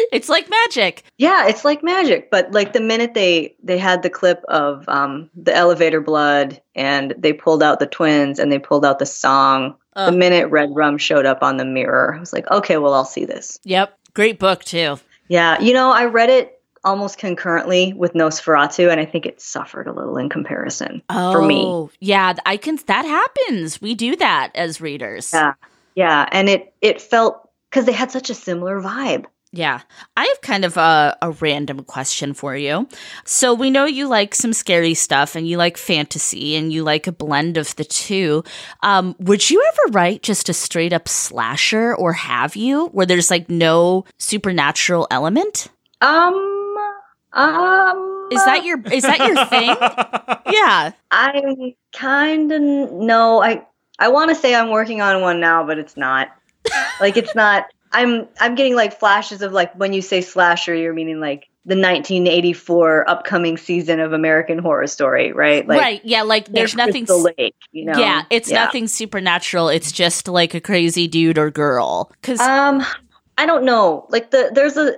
[laughs] it's like magic. Yeah, it's like magic. But like the minute they they had the clip of um, the elevator blood and they pulled out the twins and they pulled out the song, Uh. the minute Red Rum showed up on the mirror, I was like, okay, well I'll see this. Yep. Great book too. Yeah, you know, I read it almost concurrently with Nosferatu, and I think it suffered a little in comparison for me. Oh, yeah, I can. That happens. We do that as readers. Yeah, yeah, and it it felt because they had such a similar vibe. Yeah. I have kind of a, a random question for you. So we know you like some scary stuff and you like fantasy and you like a blend of the two. Um, would you ever write just a straight up slasher or have you where there's like no supernatural element? Um, um, Is that your is that your thing? [laughs] Yeah. I kind of no. I I want to say I'm working on one now, but it's not. like it's not. I'm I'm getting like flashes of like when you say slasher, you're meaning like the 1984 upcoming season of American Horror Story, right? Like right. Yeah, like there's nothing Lake, you know. Yeah, it's nothing supernatural. It's just like a crazy dude or girl. Cuz Um, I don't know. Like the there's a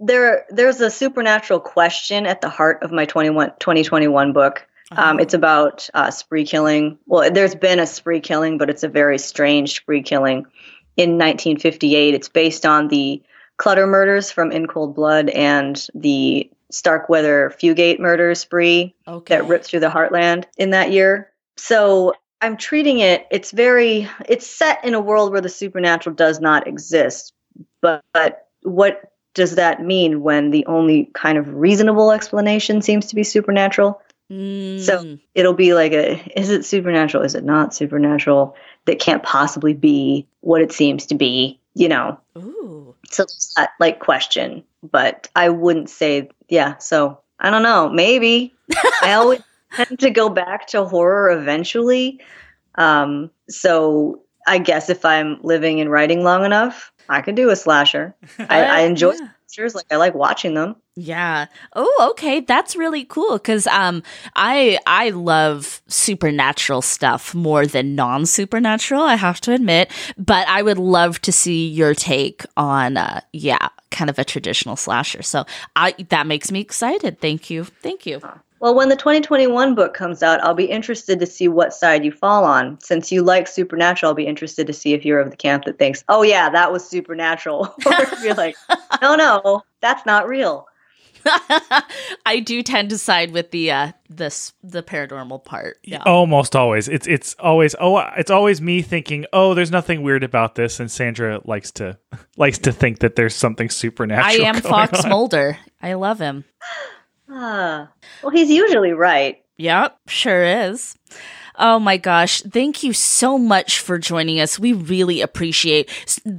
there there's a supernatural question at the heart of my 21 2021 book. Um, it's about uh, spree killing. Well, there's been a spree killing, but it's a very strange spree killing. In 1958, it's based on the Clutter murders from In Cold Blood and the Starkweather Fugate murder spree okay. that ripped through the heartland in that year. So I'm treating it, it's very, it's set in a world where the supernatural does not exist. But, but what does that mean when the only kind of reasonable explanation seems to be supernatural? So Mm. it'll be like a is it supernatural? Is it not supernatural? That can't possibly be what it seems to be, you know. Ooh. So that like question. But I wouldn't say yeah, so I don't know, maybe. [laughs] I always tend to go back to horror eventually. Um so I guess if I'm living and writing long enough, I could do a slasher. [laughs] I, I enjoy Yeah. slashers, like I like watching them. Yeah. Oh, okay. That's really cool because um, I I love supernatural stuff more than non supernatural. I have to admit, but I would love to see your take on uh, yeah, kind of a traditional slasher. So I that makes me excited. Thank you. Thank you. Well, when the 2021 book comes out, I'll be interested to see what side you fall on. Since you like supernatural, I'll be interested to see if you're of the camp that thinks, "Oh yeah, that was supernatural," [laughs] or if you're like, "No, no, that's not real." [laughs] I do tend to side with the uh this the paranormal part. Yeah. Almost always. It's it's always oh it's always me thinking, "Oh, there's nothing weird about this." And Sandra likes to [laughs] likes to think that there's something supernatural. I am [laughs] going Fox on. Mulder. I love him. Ah, well, he's usually right. Yep, sure is. Oh my gosh. Thank you so much for joining us. We really appreciate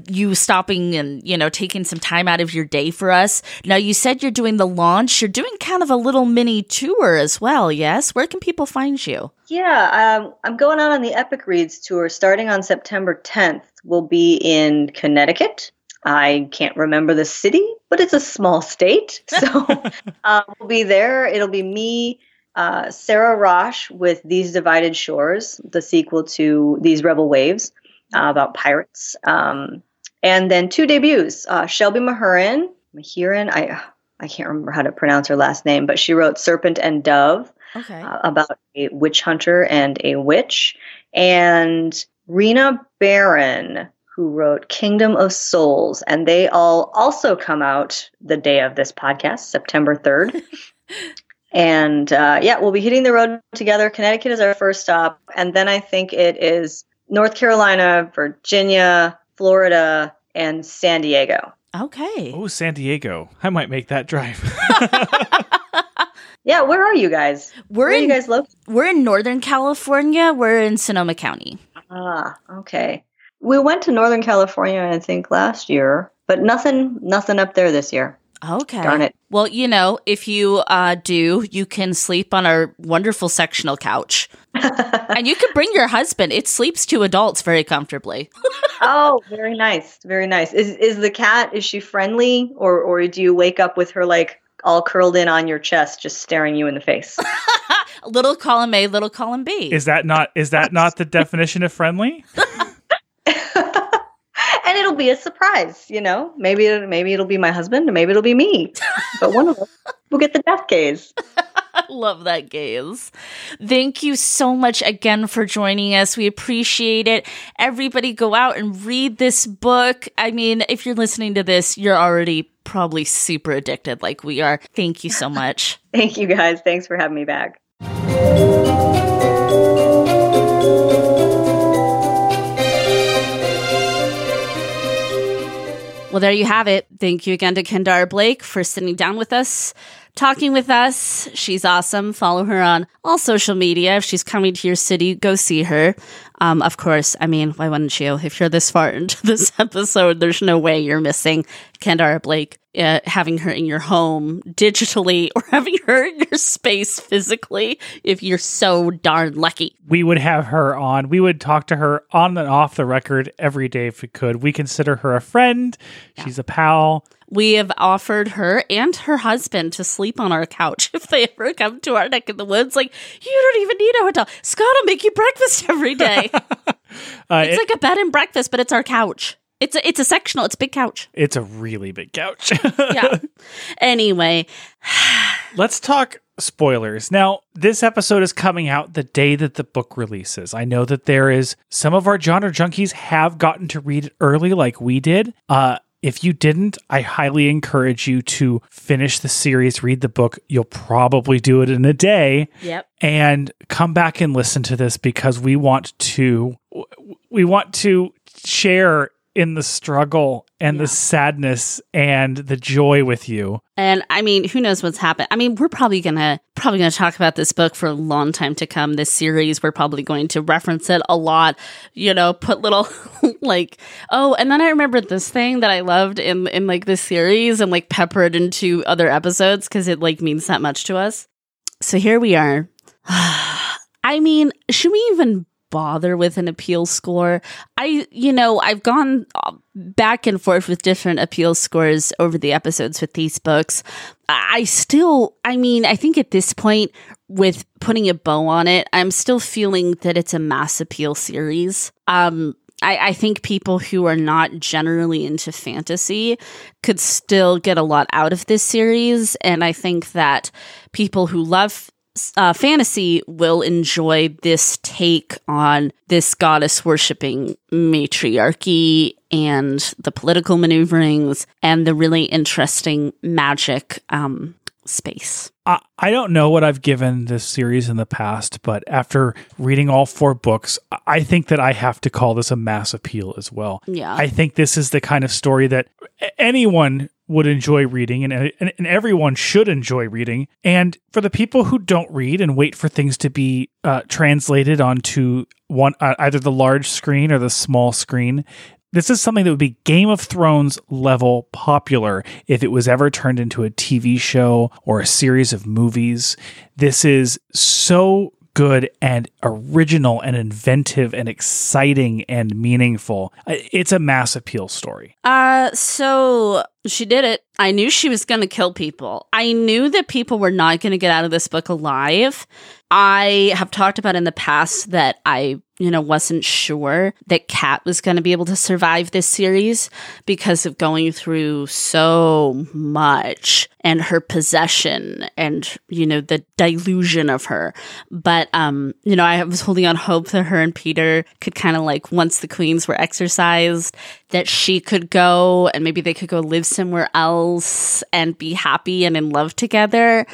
you stopping and, you know, taking some time out of your day for us. Now, you said you're doing the launch. You're doing kind of a little mini tour as well, yes? Where can people find you? Yeah, um, I'm going out on the Epic Reads tour starting on September 10th. We'll be in Connecticut. I can't remember the city, but it's a small state. So uh, [laughs] [laughs] we'll be there. It'll be me, uh, Sara Raasch with These Divided Shores, the sequel to These Rebel Waves uh, about pirates. Um, and then two debuts uh, Shelby Mahurin. Mahurin, I, I can't remember how to pronounce her last name, but she wrote Serpent and Dove Okay. uh, about a witch hunter and a witch, and Rena Barron, who wrote Kingdom of Souls, and they all also come out the day of this podcast, September 3rd. [laughs] and uh, yeah, we'll be hitting the road together. Connecticut is our first stop, and then I think it is North Carolina, Virginia, Florida, and San Diego. okay. Oh, San Diego. I might make that drive. [laughs] [laughs] Yeah, where are you guys? We're Where are in you guys located? we're in Northern California. We're in Sonoma County. Ah, okay. We went to Northern California, I think, last year, but nothing, nothing up there this year. Okay. Darn it. Well, you know, if you uh, do, you can sleep on our wonderful sectional couch. [laughs] and you can bring your husband. It sleeps two adults very comfortably. [laughs] oh, very nice. Very nice. Is is the cat is she friendly or or do you wake up with her like all curled in on your chest just staring you in the face? [laughs] little column A, little column B. Is that not is that not the definition of friendly? And it'll be a surprise, you know. Maybe it'll, maybe it'll be my husband, maybe it'll be me. [laughs] But one of us will get the death gaze. [laughs] I love that gaze. Thank you so much again for joining us. We appreciate it. Everybody go out and read this book. I mean, if you're listening to this, you're already probably super addicted like we are. Thank you so much. [laughs] Thank you guys. Thanks for having me back. Well, there you have it. Thank you again to Kendare Blake for sitting down with us, talking with us. She's awesome. Follow her on all social media. If she's coming to your city, go see her. Um, of course, I mean, why wouldn't you? If you're this far [laughs] into this episode, there's no way you're missing Kendare Blake. Uh, having her in your home digitally [laughs] or having her in your space physically if you're so darn lucky. We would have her on. We would talk to her on and off the record every day if we could. We consider her a friend. Yeah. She's a pal. We have offered her and her husband to sleep on our couch [laughs] if they ever come to our neck of the woods. Like, you don't even need a hotel. Scott will make you breakfast [laughs] every day. [laughs] uh, it's it, like a bed and breakfast, but it's our couch. It's a, it's a sectional. It's a big couch. It's a really big couch. yeah. Anyway, [sighs] let's talk spoilers. Now, this episode is coming out the day that the book releases. I know that there is some of our genre junkies have gotten to read it early like we did. Uh if you didn't, I highly encourage you to finish the series, read the book. You'll probably do it in a day. Yep. And come back and listen to this because we want to we want to share in the struggle and yeah. the sadness and the joy with you. And I mean, who knows what's happened? I mean, we're probably gonna probably gonna talk about this book for a long time to come. This series, we're probably going to reference it a lot. You know, put little [laughs] like, oh, and then I remember this thing that I loved in in like this series and like pepper it into other episodes because it like means that much to us. So here we are. [sighs] I mean, should we even bother with an appeal score. I, you know, I've gone uh, back and forth with different appeal scores over the episodes with these books. I still, I mean, I think at this point, with putting a bow on it, I'm still feeling that it's a mass appeal series. Um, I, I, think people who are not generally into fantasy could still get a lot out of this series. And I think that people who love uh, fantasy will enjoy this take on this goddess worshipping matriarchy and the political maneuverings and the really interesting magic um, space. I, I don't know what I've given this series in the past, but after reading all four books, I think that I have to call this a mass appeal as well. Yeah. I think this is the kind of story that anyone would enjoy reading and, and, and, everyone should enjoy reading. And for the people who don't read and wait for things to be uh, translated onto one uh, either the large screen or the small screen, this is something that would be Game of Thrones level popular if it was ever turned into a TV show or a series of movies. This is so good and original and inventive and exciting and meaningful. It's a mass appeal story. Uh so she did it. I knew she was going to kill people. I knew that people were not going to get out of this book alive. I have talked about in the past that I, you know, wasn't sure that Kat was going to be able to survive this series because of going through so much and her possession and, you know, the delusion of her. But, um, you know, I was holding on hope that her and Peter could kind of like, once the queens were exorcised, that she could go and maybe they could go live somewhere else and be happy and in love together.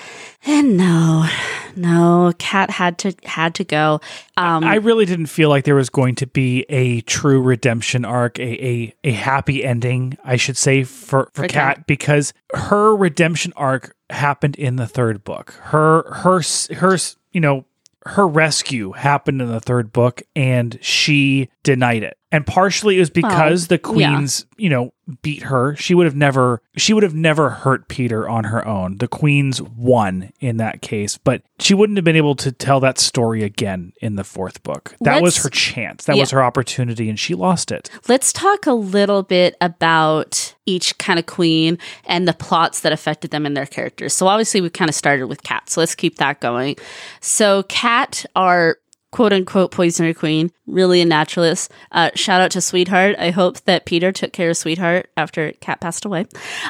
And no, no, Kat had to had to go. Um, I really didn't feel like there was going to be a true redemption arc, a a, a happy ending, I should say, for for Kat because her redemption arc happened in the third book. Her her her you know her rescue happened in the third book and she denied it. And partially it was because the Well, yeah. queens, you know, beat her. She would have never she would have never hurt Peter on her own. The queens won in that case, but she wouldn't have been able to tell that story again in the fourth book. That was Let's- her chance. That was her opportunity and she lost it. Let's talk a little bit about each kind of queen and the plots that affected them and their characters. So obviously we kind of started with Kat, so let's keep that going. So Kat, our quote unquote poisoner queen, really a naturalist. Uh, shout out to Sweetheart. I hope that Peter took care of Sweetheart after Kat passed away.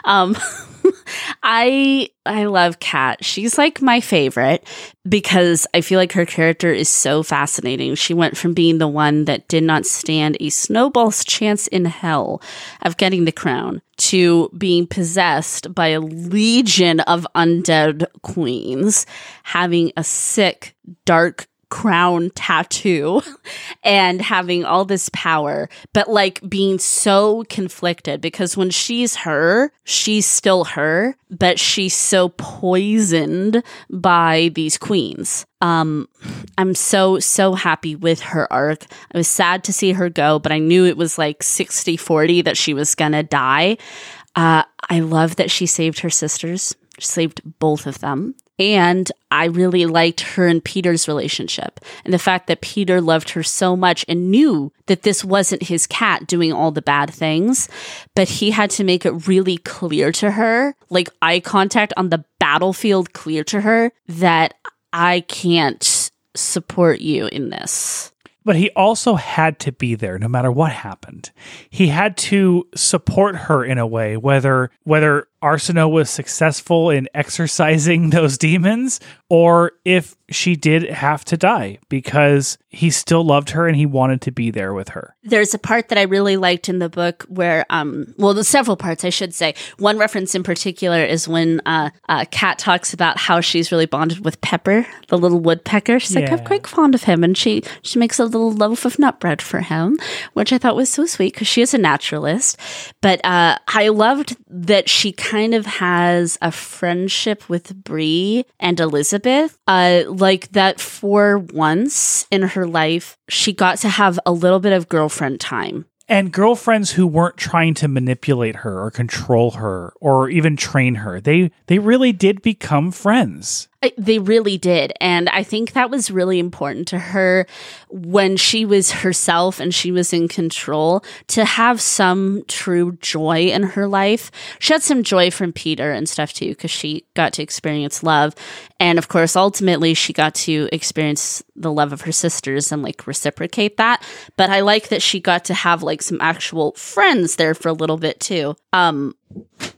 Um, [laughs] I I love Kat. She's like my favorite because I feel like her character is so fascinating. She went from being the one that did not stand a snowball's chance in hell of getting the crown to being possessed by a legion of undead queens, having a sick, dark crown tattoo [laughs] and having all this power, but like being so conflicted because when she's her, she's still her, but she's so poisoned by these queens. Um, I'm so, so happy with her arc. I was sad to see her go, but I knew it was like 60 40 that she was gonna die. Uh, I love that she saved her sisters, saved both of them. And I really liked her and Peter's relationship and the fact that Peter loved her so much and knew that this wasn't his Kat doing all the bad things, but he had to make it really clear to her, like eye contact on the battlefield clear to her that I can't support you in this. But he also had to be there no matter what happened. He had to support her in a way, whether whether Arsinoe was successful in exorcising [laughs] those demons or if she did have to die because he still loved her and he wanted to be there with her. There's a part that I really liked in the book where, um, well, there's several parts, I should say. One reference in particular is when uh, uh, Kat talks about how she's really bonded with Pepper, the little woodpecker. She's like, I'm quite fond of him, and she she makes a little loaf of nut bread for him, which I thought was so sweet because she is a naturalist. But uh, I loved that she kind of has a friendship with Bree and Elizabeth, uh, like that for once in her life, she got to have a little bit of girlfriend time. And girlfriends who weren't trying to manipulate her or control her or even train her. They they really did become friends. They really did. And I think that was really important to her when she was herself and she was in control to have some true joy in her life. She had some joy from Peter and stuff too, because she got to experience love. And of course, ultimately, she got to experience the love of her sisters and like reciprocate that. But I like that she got to have like some actual friends there for a little bit too. Um,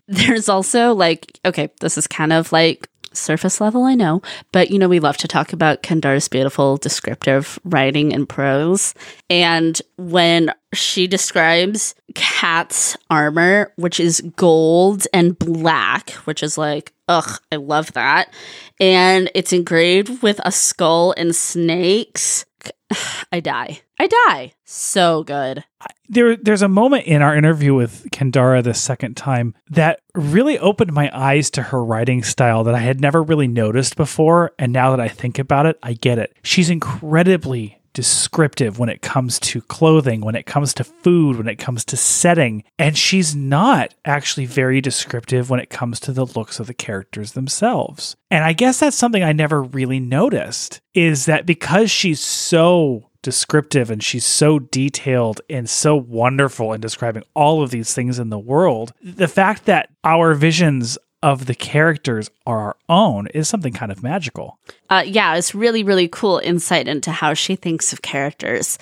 there's also like, okay, this is kind of like surface level, I know, but you know, we love to talk about Kendare's beautiful descriptive writing and prose. And when she describes Kat's armor, which is gold and black, which is like, ugh, I love that. And it's engraved with a skull and snakes. [sighs] I die. I die. So good. there there's a moment in our interview with Kendare the second time that really opened my eyes to her writing style that I had never really noticed before and now that I think about it I get it. She's incredibly descriptive when it comes to clothing, when it comes to food, when it comes to setting, and she's not actually very descriptive when it comes to the looks of the characters themselves. And I guess that's something I never really noticed is that because she's so descriptive and she's so detailed and so wonderful in describing all of these things in the world, the fact that our visions of the characters are our own is something kind of magical. uh, yeah, it's really, really cool insight into how she thinks of characters.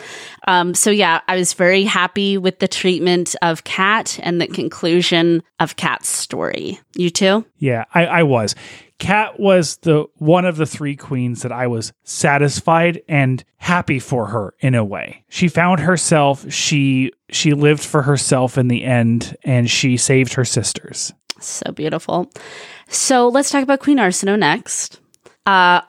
Um, so, yeah, I was very happy with the treatment of Kat and the conclusion of Kat's story. You too? Yeah, I, I was. Kat was the one of the three queens that I was satisfied and happy for her in a way. She found herself, she she lived for herself in the end, and she saved her sisters. So beautiful. So, let's talk about Queen Arsinoe next. Uh,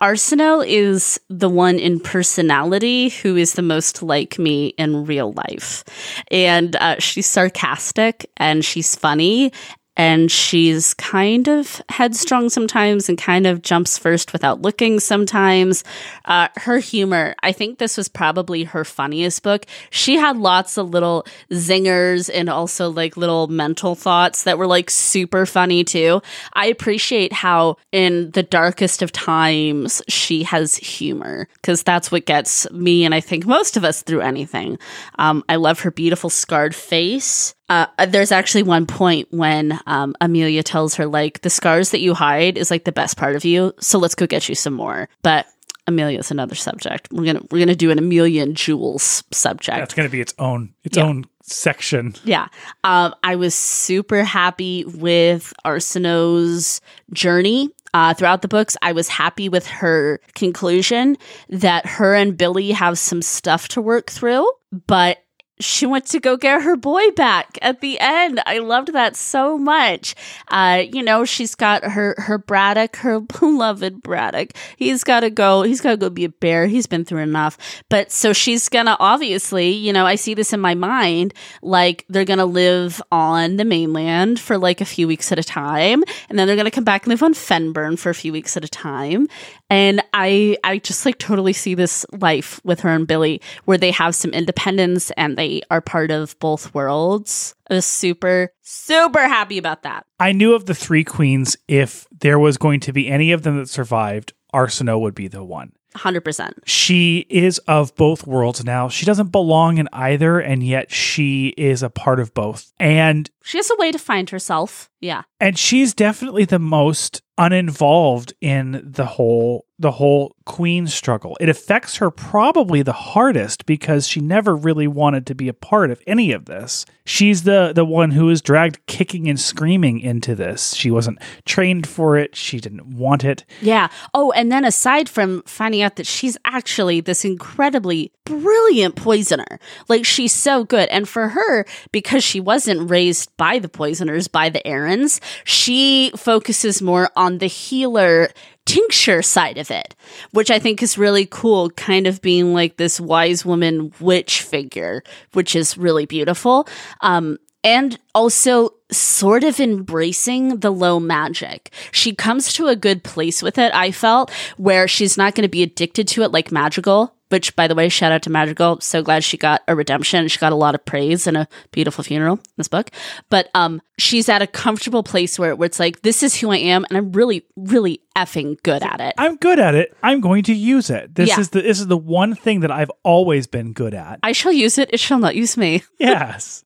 is the one in personality who is the most like me in real life. And uh, she's sarcastic and she's funny and she's kind of headstrong sometimes and kind of jumps first without looking sometimes. Uh, her humor, I think this was probably her funniest book. She had lots of little zingers and also like little mental thoughts that were like super funny too. I appreciate how in the darkest of times she has humor because that's what gets me and I think most of us through anything. Um, I love her beautiful scarred face. Uh, there's actually one point when um, Emilia tells her like the scars that you hide is like the best part of you, so let's go get you some more. But Emilia's another subject. We're gonna we're gonna do an Emilia and Jules subject. That's going to be its own its Yeah. own section. Yeah. Um, I was super happy with Arsinoe's journey. Uh, throughout the books, I was happy with her conclusion that her and Billy have some stuff to work through, but she went to go get her boy back at the end. I loved that so much. Uh, you know, she's got her her Braddock, her [laughs] beloved Braddock. He's got to go. He's got to go be a bear. He's been through enough. But so she's gonna obviously, you know, I see this in my mind. Like they're gonna live on the mainland for like a few weeks at a time, and then they're gonna come back and live on Fennbirn for a few weeks at a time. And I, I just like totally see this life with her and Billy, where they have some independence and they are part of both worlds. I was super, super happy about that. I knew of the three queens. If there was going to be any of them that survived, Arsinoe would be the one. 100%. She is of both worlds now. She doesn't belong in either, and yet she is a part of both. And She has a way to find herself. Yeah. and she's definitely the most uninvolved in the whole the whole queen struggle. It affects her probably the hardest because she never really wanted to be a part of any of this. She's the the one who was dragged kicking and screaming into this. She wasn't trained for it. She didn't want it. Yeah. Oh, and then aside from finding out that she's actually this incredibly brilliant poisoner, like she's so good. And for her, because she wasn't raised by the poisoners, by the Arrons, she focuses more on the healer tincture side of it, which I think is really cool, kind of being like this wise woman witch figure, which is really beautiful. Um, and also sort of embracing the low magic. She comes to a good place with it, I felt, where she's not going to be addicted to it like Madrigal. Which, by the way, shout out to Madrigal. So glad she got a redemption. She got a lot of praise and a beautiful funeral in this book. But um, she's at a comfortable place where, where it's like, this is who I am, and I'm really, really effing good at it. i'm good at it i'm going to use it this Yeah. is the this is the one thing that i've always been good at I shall use it. It shall not use me. [laughs] yes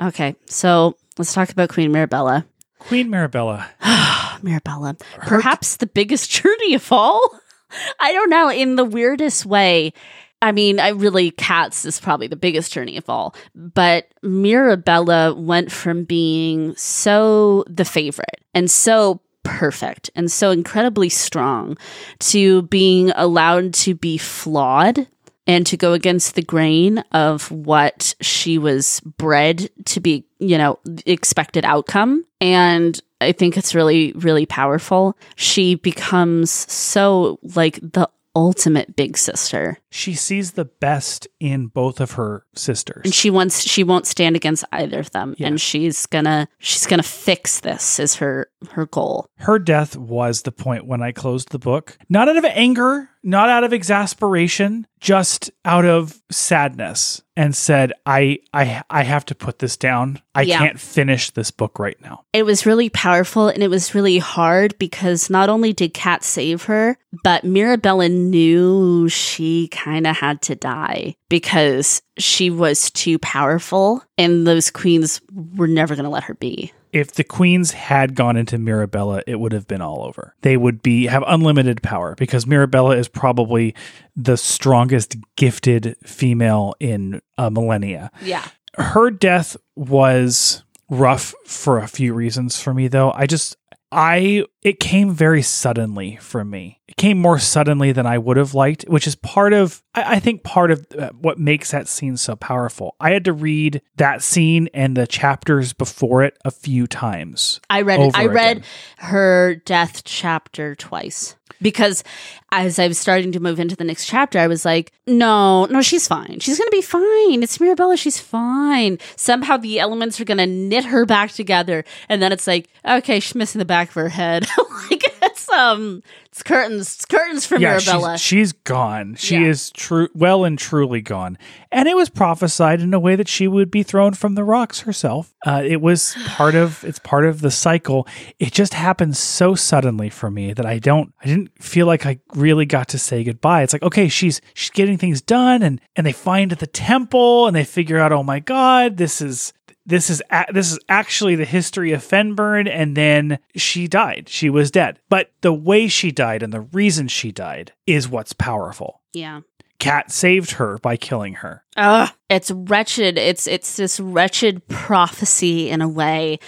Okay, so let's talk about Queen Mirabella. queen Mirabella. [sighs] Mirabella. Perhaps the biggest [laughs] journey of all. I don't know, in the weirdest way. I mean, I really, Kat's is probably the biggest journey of all. But Mirabella went from being so the favorite and so perfect and so incredibly strong to being allowed to be flawed and to go against the grain of what she was bred to be, you know, expected outcome. And I think it's really, really powerful. She becomes so like the ultimate big sister. she sees the best in both of her sisters And she wants she won't stand against either of them. Yeah. And she's gonna she's gonna fix this is her her goal. her death was the point when I closed the book. Not out of anger, not out of exasperation, just out of sadness and said, I I I have to put this down. I Yeah. can't finish this book right now. It was really powerful and it was really hard because not only did Kat save her, but Mirabella knew she kind of had to die because she was too powerful and those queens were never going to let her be. If the queens had gone into Mirabella, it would have been all over. They would be have unlimited power because Mirabella is probably the strongest gifted female in a millennia. Yeah. her death was rough for a few reasons for me though i just i it came very suddenly for me it came more suddenly than i would have liked which is part of i, I think part of uh, what makes that scene so powerful i had to read that scene and the chapters before it a few times I read it. I read again. her death chapter twice. Because as I was starting to move into the next chapter, I was like, no, no, she's fine. She's going to be fine. It's Mirabella. She's fine. Somehow the elements are going to knit her back together. And then it's like, okay, she's missing the back of her head. [laughs] like, it's, um, it's curtains, it's curtains for yeah, Mirabella. she's, she's gone. She Yeah. is true, well and truly gone. And it was prophesied in a way that she would be thrown from the rocks herself. Uh, it was part of it's part of the cycle. It just happened so suddenly for me that I don't, I didn't feel like I really got to say goodbye. It's like okay, she's she's getting things done, and and they find the temple, and they figure out, oh my god, this is this is a- this is actually the history of Fennbirn and then she died. She was dead. But the way she died and the reason she died is what's powerful. yeah. Kat saved her by killing her. Ugh. It's wretched. It's it's this wretched prophecy in a way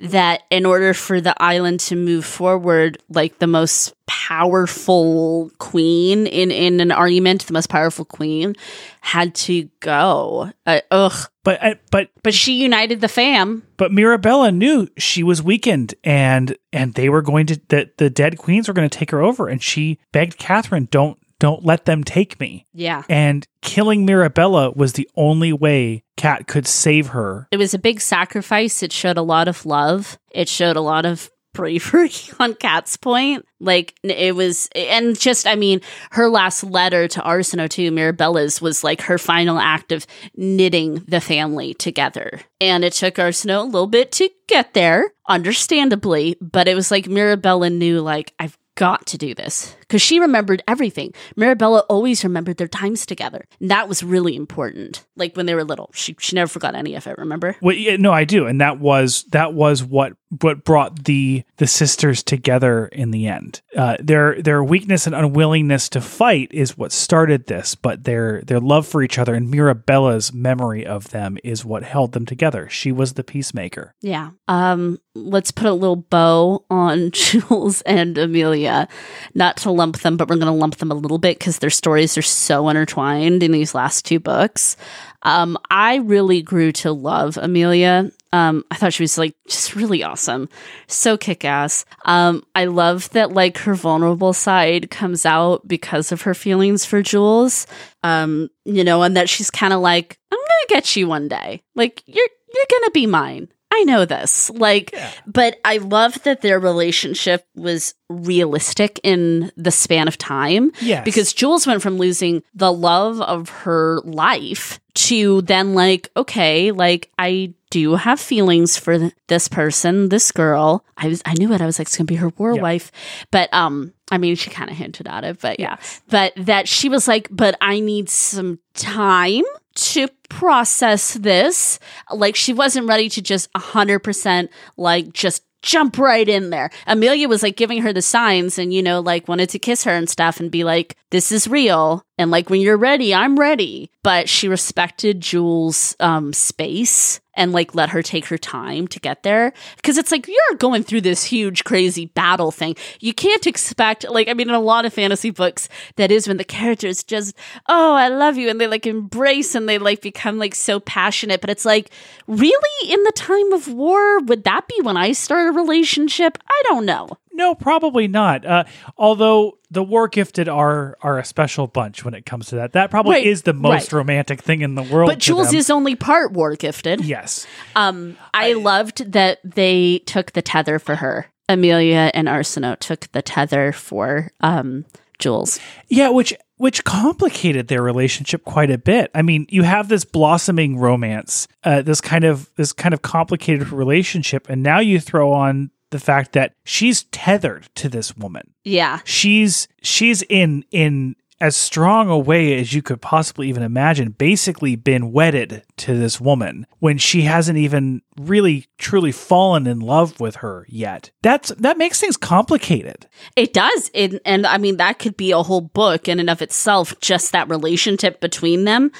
that in order for the island to move forward, like the most powerful queen in in an argument, the most powerful queen had to go. Uh, ugh. But uh, but But she united the fam. but Mirabella knew she was weakened and and they were going to the, the dead queens were going to take her over and she begged Katharine don't don't let them take me. Yeah. And killing Mirabella was the only way Kat could save her. It was a big sacrifice. It showed a lot of love. It showed a lot of bravery [laughs] on Kat's point. Like it was, and just, I mean, her last letter to Arsinoe to Mirabella's was like her final act of knitting the family together. And it took Arsinoe a little bit to get there, understandably, but it was like Mirabella knew, like, I've got to do this because she remembered everything. Mirabella always remembered their times together. And that was really important. Like when they were little, she, she never forgot any of it, remember? Well, yeah, no, I do, and that was that was what what brought the the sisters together in the end. Uh, their their weakness and unwillingness to fight is what started this, but their their love for each other and Mirabella's memory of them is what held them together. She was the peacemaker. Yeah. Um, let's put a little bow on [laughs] Jules and Emilia. Not to lump them, but we're going to lump them a little bit because their stories are so intertwined in these last two books. Um, I really grew to love Emilia. Um, I thought she was like just really awesome, so kick ass. Um, I love that like her vulnerable side comes out because of her feelings for Jules. Um, you know, and that she's kind of like, I'm gonna get you one day. Like you're you're gonna be mine. I know this. Like, but I love that their relationship was realistic in the span of time. Yes. Because Jules went from losing the love of her life to then, like, okay, like, I do have feelings for th- this person, this girl. I was, I knew it. I was like, it's gonna be her war Yeah. wife. But, um, I mean, she kind of hinted at it, but yeah. But that she was like, but I need some time to process this. Like she wasn't ready to just 100% like just jump right in there. Emilia was like giving her the signs and, you know, like wanted to kiss her and stuff and be like, this is real. And like, when you're ready, I'm ready. But she respected Jules' um, space and like let her take her time to get there. Cause it's like, you're going through this huge, crazy battle thing. You can't expect, like, I mean, in a lot of fantasy books, that is when the characters just, oh, I love you. And they like embrace and they like become like so passionate. But it's like, really in the time of war, would that be when I start a relationship? I don't know. No, probably not. Uh, although the war gifted are are a special bunch when it comes to that. That probably Right, is the most right. romantic thing in the world. But to Jules them. is only part war gifted. yes. Um, I, loved that they took the tether for her. Emilia and Arsinoe took the tether for um Jules. Yeah, which which complicated their relationship quite a bit. I mean, you have this blossoming romance, uh, this kind of this kind of complicated relationship, and now you throw on the fact that she's tethered to this woman. Yeah. She's she's in in as strong a way as you could possibly even imagine, basically been wedded to this woman when she hasn't even really truly fallen in love with her yet. That's that makes things complicated. It does. It, and I mean, that could be a whole book in and of itself, just that relationship between them.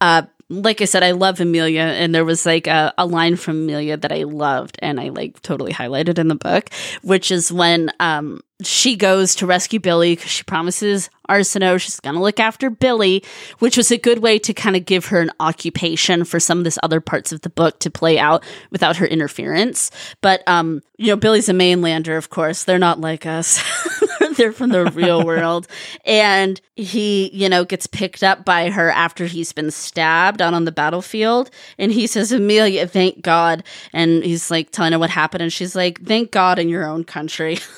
Uh, like I said, I love Emilia, and there was like a, a line from Emilia that I loved, and I like totally highlighted in the book, which is when um, she goes to rescue Billy because she promises Arsinoe she's to look after Billy, which was a good way to kind of give her an occupation for some of this other parts of the book to play out without her interference. But um, you know, Billy's a mainlander, of course. They're not like us. [laughs] [laughs] they're from the real [laughs] world. And he, you know, gets picked up by her after he's been stabbed out on the battlefield. And he says, Emilia, thank God. And he's like telling her what happened. And she's like, thank God in your own country. [laughs]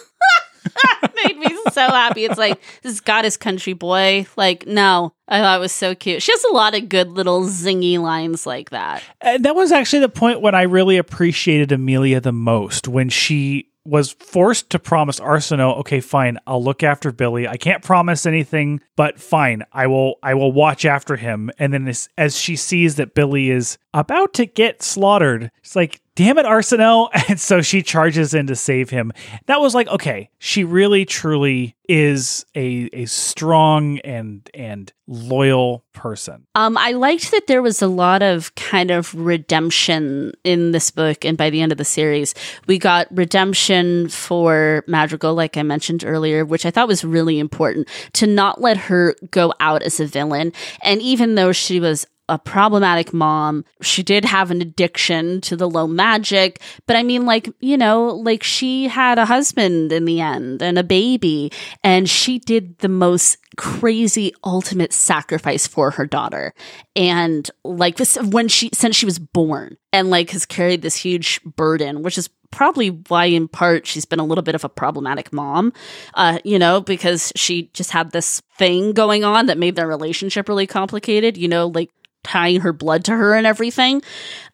made me so happy. It's like this goddess country boy. Like, no, I thought it was so cute. She has a lot of good little zingy lines like that. And that was actually the point when I really appreciated Emilia the most when she was forced to promise Arsinoe, okay, fine, I'll look after Billy. I can't promise anything, but fine, I will I will watch after him. And then as, as she sees that Billy is about to get slaughtered, it's like, damn it, Arsinoe. [laughs] And so she charges in to save him. That was like, okay, she really truly is a a strong and and loyal person. Um, I liked that there was a lot of kind of redemption in this book, and by the end of the series, we got redemption for Madrigal, like I mentioned earlier, which I thought was really important to not let her go out as a villain. And even though she was a problematic mom. She did have an addiction to the low magic, but I mean, like, you know, like she had a husband in the end and a baby, and she did the most crazy ultimate sacrifice for her daughter. And like this, when she, since she was born, and like has carried this huge burden, which is probably why in part she's been a little bit of a problematic mom uh, you know because she just had this thing going on that made their relationship really complicated you know like tying her blood to her and everything.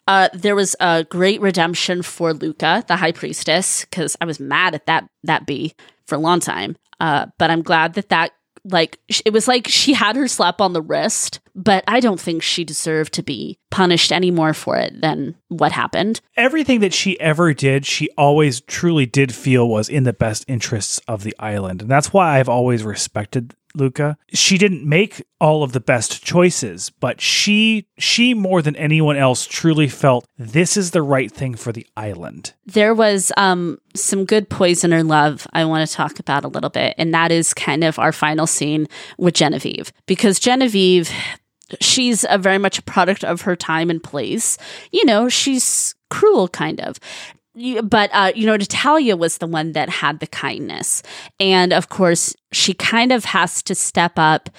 Uh, there was a great redemption for Luca, the high priestess, because I was mad at that that bee for a long time. Uh, but I'm glad that that like it was like she had her slap on the wrist, but I don't think she deserved to be punished any more for it than what happened. Everything that she ever did, she always truly did feel was in the best interests of the island. And that's why I've always respected Luca. She didn't make all of the best choices, but she she more than anyone else truly felt this is the right thing for the island. There was um some good poisoner love I want to talk about a little bit, and that is kind of our final scene with Genevieve. Because Genevieve she's a very much a product of her time and place. You know, she's cruel kind of but uh, you know, Natalia was the one that had the kindness, and of course, she kind of has to step up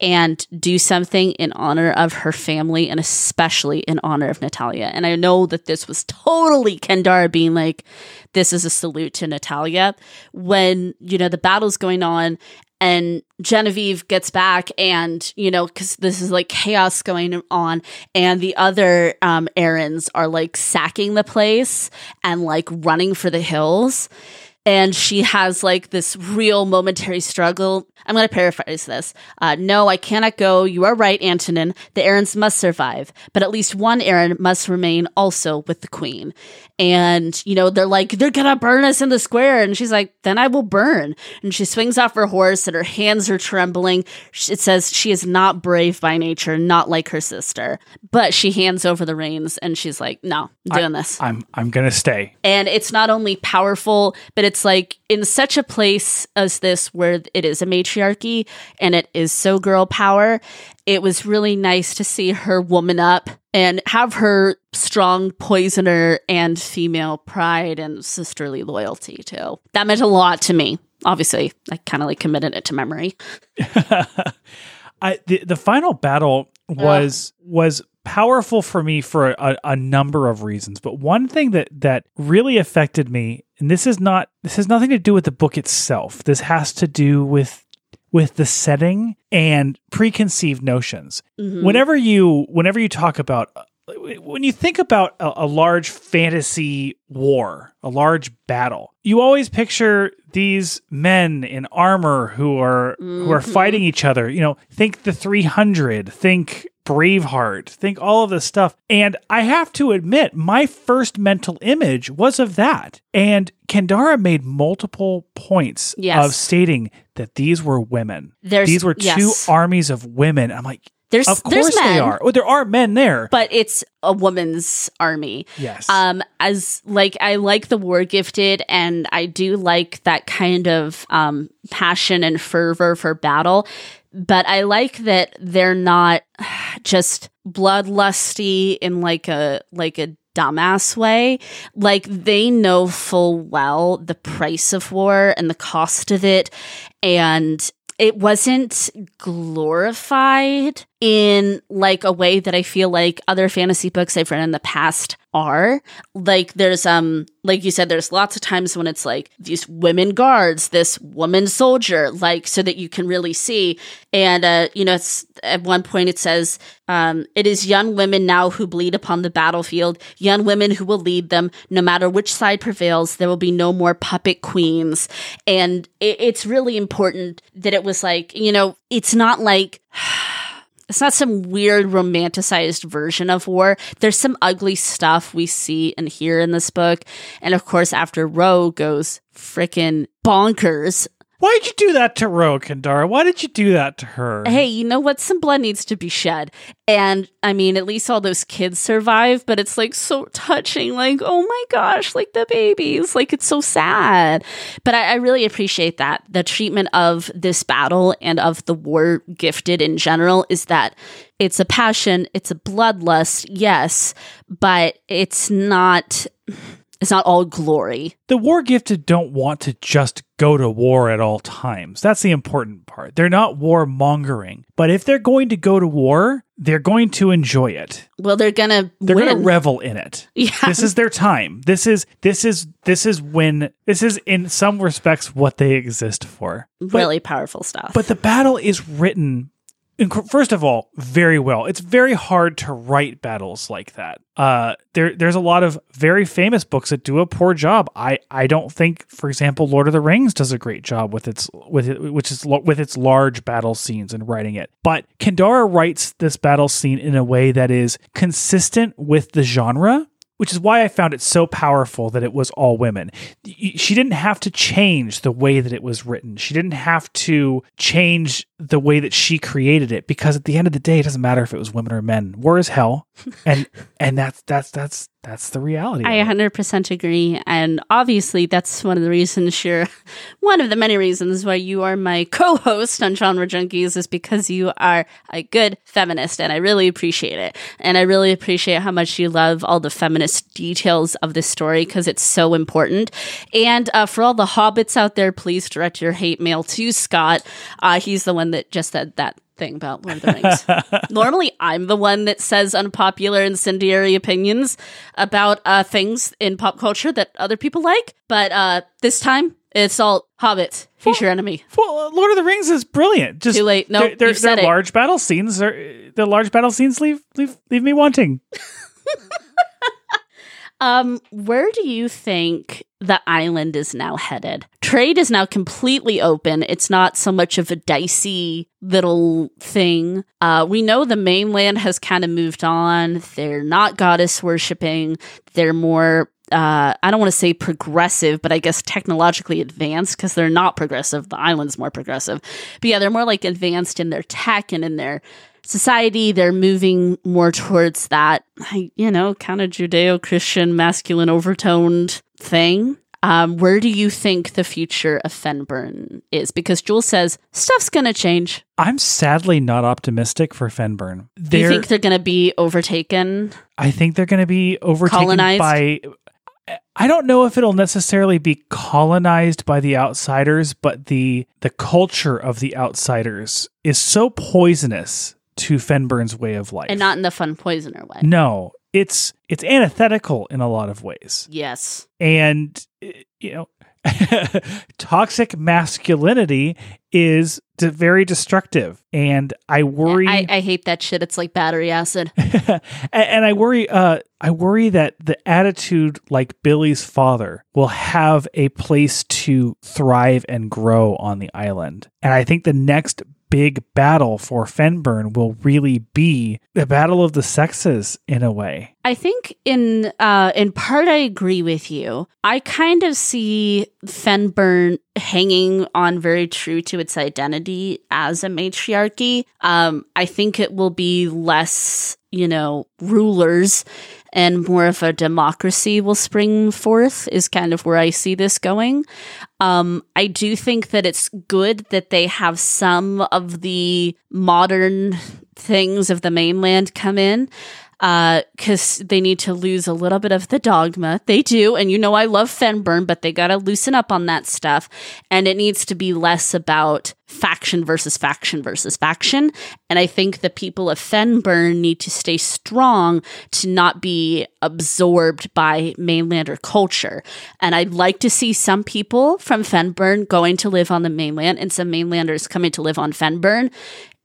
and do something in honor of her family, and especially in honor of Natalia. And I know that this was totally Kendare being like, "This is a salute to Natalia." When you know the battle's going on, and Genevieve gets back and you know cuz this is like chaos going on and the other um Arrons are like sacking the place and like running for the hills and she has like this real momentary struggle. I'm going to paraphrase this. Uh, no, I cannot go. You are right, Antonin. The Arrons must survive, but at least one Arron must remain also with the queen. And, you know, they're like, they're going to burn us in the square. And she's like, then I will burn. And she swings off her horse and her hands are trembling. It says she is not brave by nature, not like her sister, but she hands over the reins and she's like, no, I'm doing I, this. I'm, I'm going to stay. And it's not only powerful, but it's like in such a place as this where it is a matriarchy and it is so girl power it was really nice to see her woman up and have her strong poisoner and female pride and sisterly loyalty too. That meant a lot to me. Obviously, I kind of like committed it to memory. [laughs] I the, the final battle was was powerful for me for a, a number of reasons, but one thing that that really affected me, and this is not this has nothing to do with the book itself. This has to do with with the setting and preconceived notions. Mhm. Whenever you whenever you talk about when you think about a, a large fantasy war, a large battle, you always picture these men in armor who are who are Mhm. fighting each other. You know, think the 300, think Braveheart, think all of this stuff. And I have to admit, my first mental image was of that. And Kendare made multiple points Yes. of stating that these were women. There's these were two yes. armies of women. I'm like, There's of there's course men, they are. Oh, there are men there. but it's a woman's army. yes. Um, as like I like the war gifted, and I do like that kind of um passion and fervor for battle. But I like that they're not [sighs] just bloodlusty in like a like a dumbass way. Like they know full well the price of war and the cost of it. And it wasn't glorified in like a way that I feel like other fantasy books I've read in the past are. Like there's um like you said there's lots of times when it's like these women guards, this woman soldier, like so that you can really see and uh you know it's at one point it says um it is young women now who bleed upon the battlefield, young women who will lead them no matter which side prevails, there will be no more puppet queens. And it, it's really important that it was like, you know, it's not like [sighs] it's not some weird romanticized version of war. There's some ugly stuff we see and hear in this book. And of course, after Rho goes freaking bonkers Why'd you do that to Rho, Kendare? Why did you do that to her? hey, you know what? Some blood needs to be shed. And I mean, at least all those kids survive, but it's like so touching. Like, oh my gosh, like the babies. Like, it's so sad. But I, I really appreciate that. The treatment of this battle and of the war gifted in general is that it's a passion, it's a bloodlust, yes, but it's not. It's not all glory. the war gifted don't want to just go to war at all times. That's the important part. They're not warmongering. But if they're going to go to war, they're going to enjoy it. Well, they're gonna They're win. going to revel in it. Yeah. This is their time. This is this is this is when this is in some respects what they exist for. But- really powerful stuff. But the battle is written, first of all, very well. It's very hard to write battles like that. Uh, there, there's a lot of very famous books that do a poor job. I, I don't think, for example, Lord of the Rings does a great job with its with it, which is with its large battle scenes and writing it. But Kendare writes this battle scene in a way that is consistent with the genre which is why I found it so powerful that it was all women. She didn't have to change the way that it was written. She didn't have to change the way that she created it because at the end of the day, it doesn't matter if it was women or men. War is hell, [laughs] and and that's that's that's that's the reality. I 100% agree. And obviously, that's one of the reasons you're [laughs] one of the many reasons why you are my [laughs] co host on Genre Junkies is because you are a good feminist. And I really appreciate it. And I really appreciate how much you love all the feminist details of this story because it's so important. And uh, for all the hobbits out there, please direct your hate mail to Scott. Uh, he's the one that just said that thing about Lord of the Rings. [laughs] Normally, I'm the one that says unpopular, incendiary opinions about uh, things in pop culture that other people like, but uh, this time it's all Hobbit, future enemy. Well, Lord of the Rings is brilliant. Just Too late. No, their, their, their it. large battle scenes are the large battle scenes leave leave leave me wanting. [laughs] Um, where do you think the island is now headed? Trade is now completely open. It's not so much of a dicey little thing. Uh, we know the mainland has kind of moved on. They're not goddess worshipping. They're more uh, I don't want to say progressive, but I guess technologically advanced because they're not progressive. The island's more progressive. But yeah, they're more like advanced in their tech and in their society. They're moving more towards that, you know, kind of Judeo Christian masculine overtoned thing. Um, where do you think the future of Fennbirn is? Because Jules says stuff's going to change. I'm sadly not optimistic for Fennbirn. Do you think they're going to be overtaken? I think they're going to be overtaken Colonized? by. I don't know if it'll necessarily be colonized by the outsiders, but the the culture of the outsiders is so poisonous to Fennbirn's way of life. And not in the fun poisoner way. no, it's it's antithetical in a lot of ways, Yes. and eh, you know, [laughs] toxic masculinity is d- very destructive, and I worry. I, I hate that shit. It's like battery acid. [laughs] and, and I worry, uh, I worry that the attitude like Billy's father will have a place to thrive and grow on the island. And I think the next big battle for Fennbirn will really be the battle of the sexes in a way. I think in uh in part I agree with you. I kind of see Fennbirn hanging on very true to its identity as a matriarchy. Um I think it will be less, you know, rulers and more of a democracy will spring forth is kind of where I see this going. Um, I do think that it's good that they have some of the modern things of the mainland come in. Because uh, they need to lose a little bit of the dogma. They do, and you know I love Fennbirn, but they got to loosen up on that stuff, and it needs to be less about faction versus faction versus faction. And I think the people of Fennbirn need to stay strong to not be absorbed by mainlander culture. And I'd like to see some people from Fennbirn going to live on the mainland and some mainlanders coming to live on Fennbirn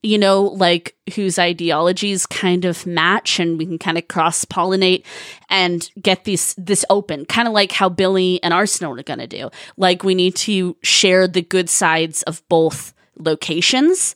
you know, like whose ideologies kind of match and we can kind of cross pollinate and get this this open, kind of like how Billy and Arsinoe are going to do. Like we need to share the good sides of both locations.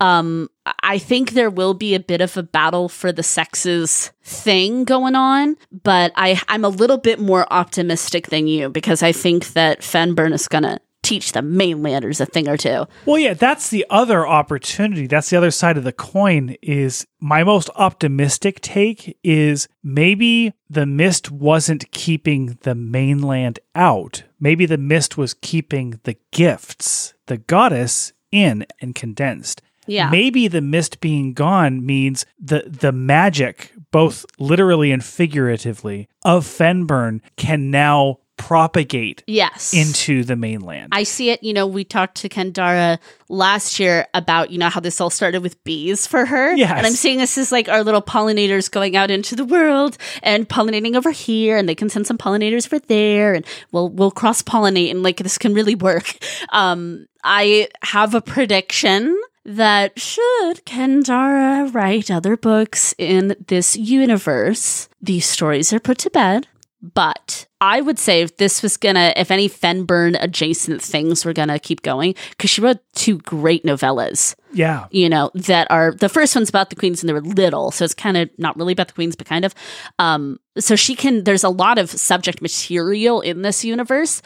Um, I think there will be a bit of a battle for the sexes thing going on, but I, I'm a little bit more optimistic than you because I think that Fennbirn is going to teach the mainlanders a thing or two. Well, yeah, that's the other opportunity. That's the other side of the coin is my most optimistic take is maybe the mist wasn't keeping the mainland out. Maybe the mist was keeping the gifts, the goddess in and condensed. Yeah. Maybe the mist being gone means the the magic, both literally and figuratively, of Fennbirn can now propagate yes into the mainland. I see it, you know, we talked to Kendare last year about, you know, how this all started with bees for her. Yes. And I'm seeing this as like our little pollinators going out into the world and pollinating over here and they can send some pollinators over there and we'll we'll cross pollinate and like this can really work. [laughs] Um I have a prediction that should Kendare write other books in this universe, these stories are put to bed. But I would say if this was gonna, if any Fennbirn adjacent things were gonna keep going, because she wrote two great novellas. Yeah. You know, that are the first one's about the queens and they were little. So it's kind of not really about the queens, but kind of. Um, so she can, there's a lot of subject material in this universe.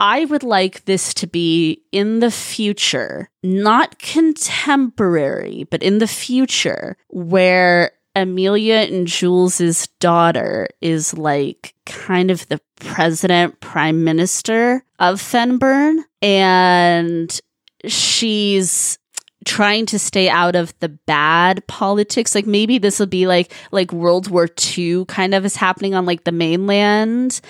I would like this to be in the future, not contemporary, but in the future, where Emilia and Jules's daughter is like kind of the president, prime minister of Fennbirn and she's trying to stay out of the bad politics. Like maybe this will be like like World War II kind of is happening on like the mainland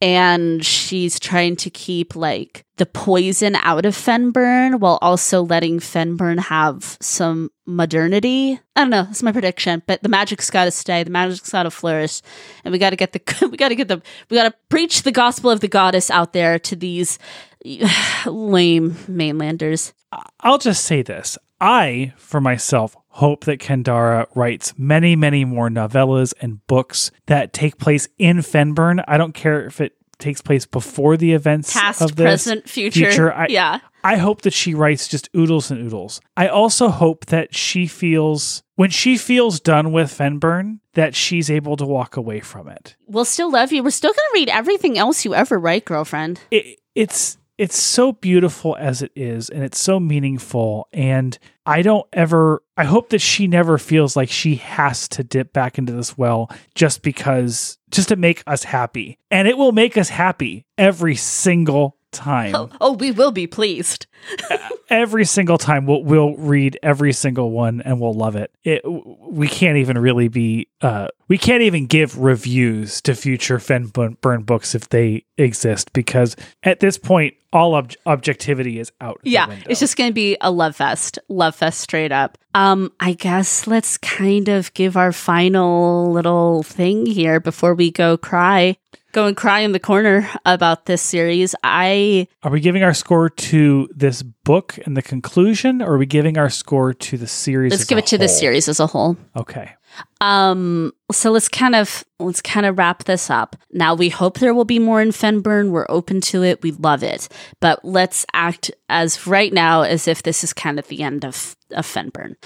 and she's trying to keep like the poison out of Fennbirn while also letting Fennbirn have some modernity. I don't know, that's my prediction, but the magic's got to stay, the magic's got to flourish, and we got to [laughs] get the we got to get the we got to preach the gospel of the goddess out there to these [sighs] lame mainlanders. I'll just say this. I, for myself, hope that Kendare writes many, many more novellas and books that take place in Fennbirn. I don't care if it takes place before the events Past, of this. present, future. future. I, yeah. I hope that she writes just oodles and oodles. I also hope that she feels when she feels done with Fennbirn that she's able to walk away from it. We'll still love you. We're still going to read everything else you ever write, girlfriend. It, it's it's so beautiful as it is and it's so meaningful and i don't ever i hope that she never feels like she has to dip back into this well just because just to make us happy. And it will make us happy every single time Oh, [laughs] oh we will be pleased. [laughs] every single time we'll, we'll read every single one and we'll love it. it we can't even really be uh, we can't even give reviews to future Fennbirn books if they exist because at this point all ob- objectivity is out Yeah, it's just going to be a love fest. Love fest straight up. Um I guess let's kind of give our final little thing here before we go cry. Go and cry in the corner about this series. I are we giving our score to this book and the conclusion or are we giving our score to the series let's as give a it to the series as a whole. okay Um, so let's kind of let's kind of wrap this up. Now we hope there will be more in Fennbirn. We're open to it. We love it. But let's act as right now as if this is kind of the end of of Fennbirn.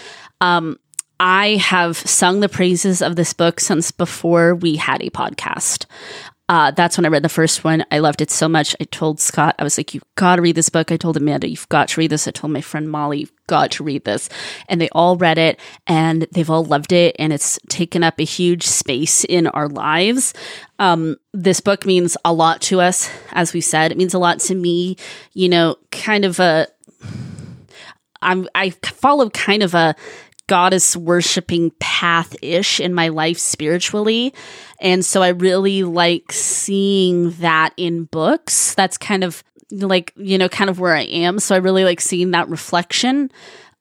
Um, I have sung the praises of this book since before we had a podcast. Uh, that's when I read the first one. I loved it so much. I told Scott, I was like, you've got to read this book. I told Amanda, you've got to read this. I told my friend Molly, you've got to read this. And they all read it and they've all loved it. And it's taken up a huge space in our lives. Um, this book means a lot to us. As we said, it means a lot to me, you know, kind of a, I'm, I follow kind of a goddess worshiping path ish in my life spiritually. And so I really like seeing that in books. That's kind of like, you know, kind of where I am. So I really like seeing that reflection.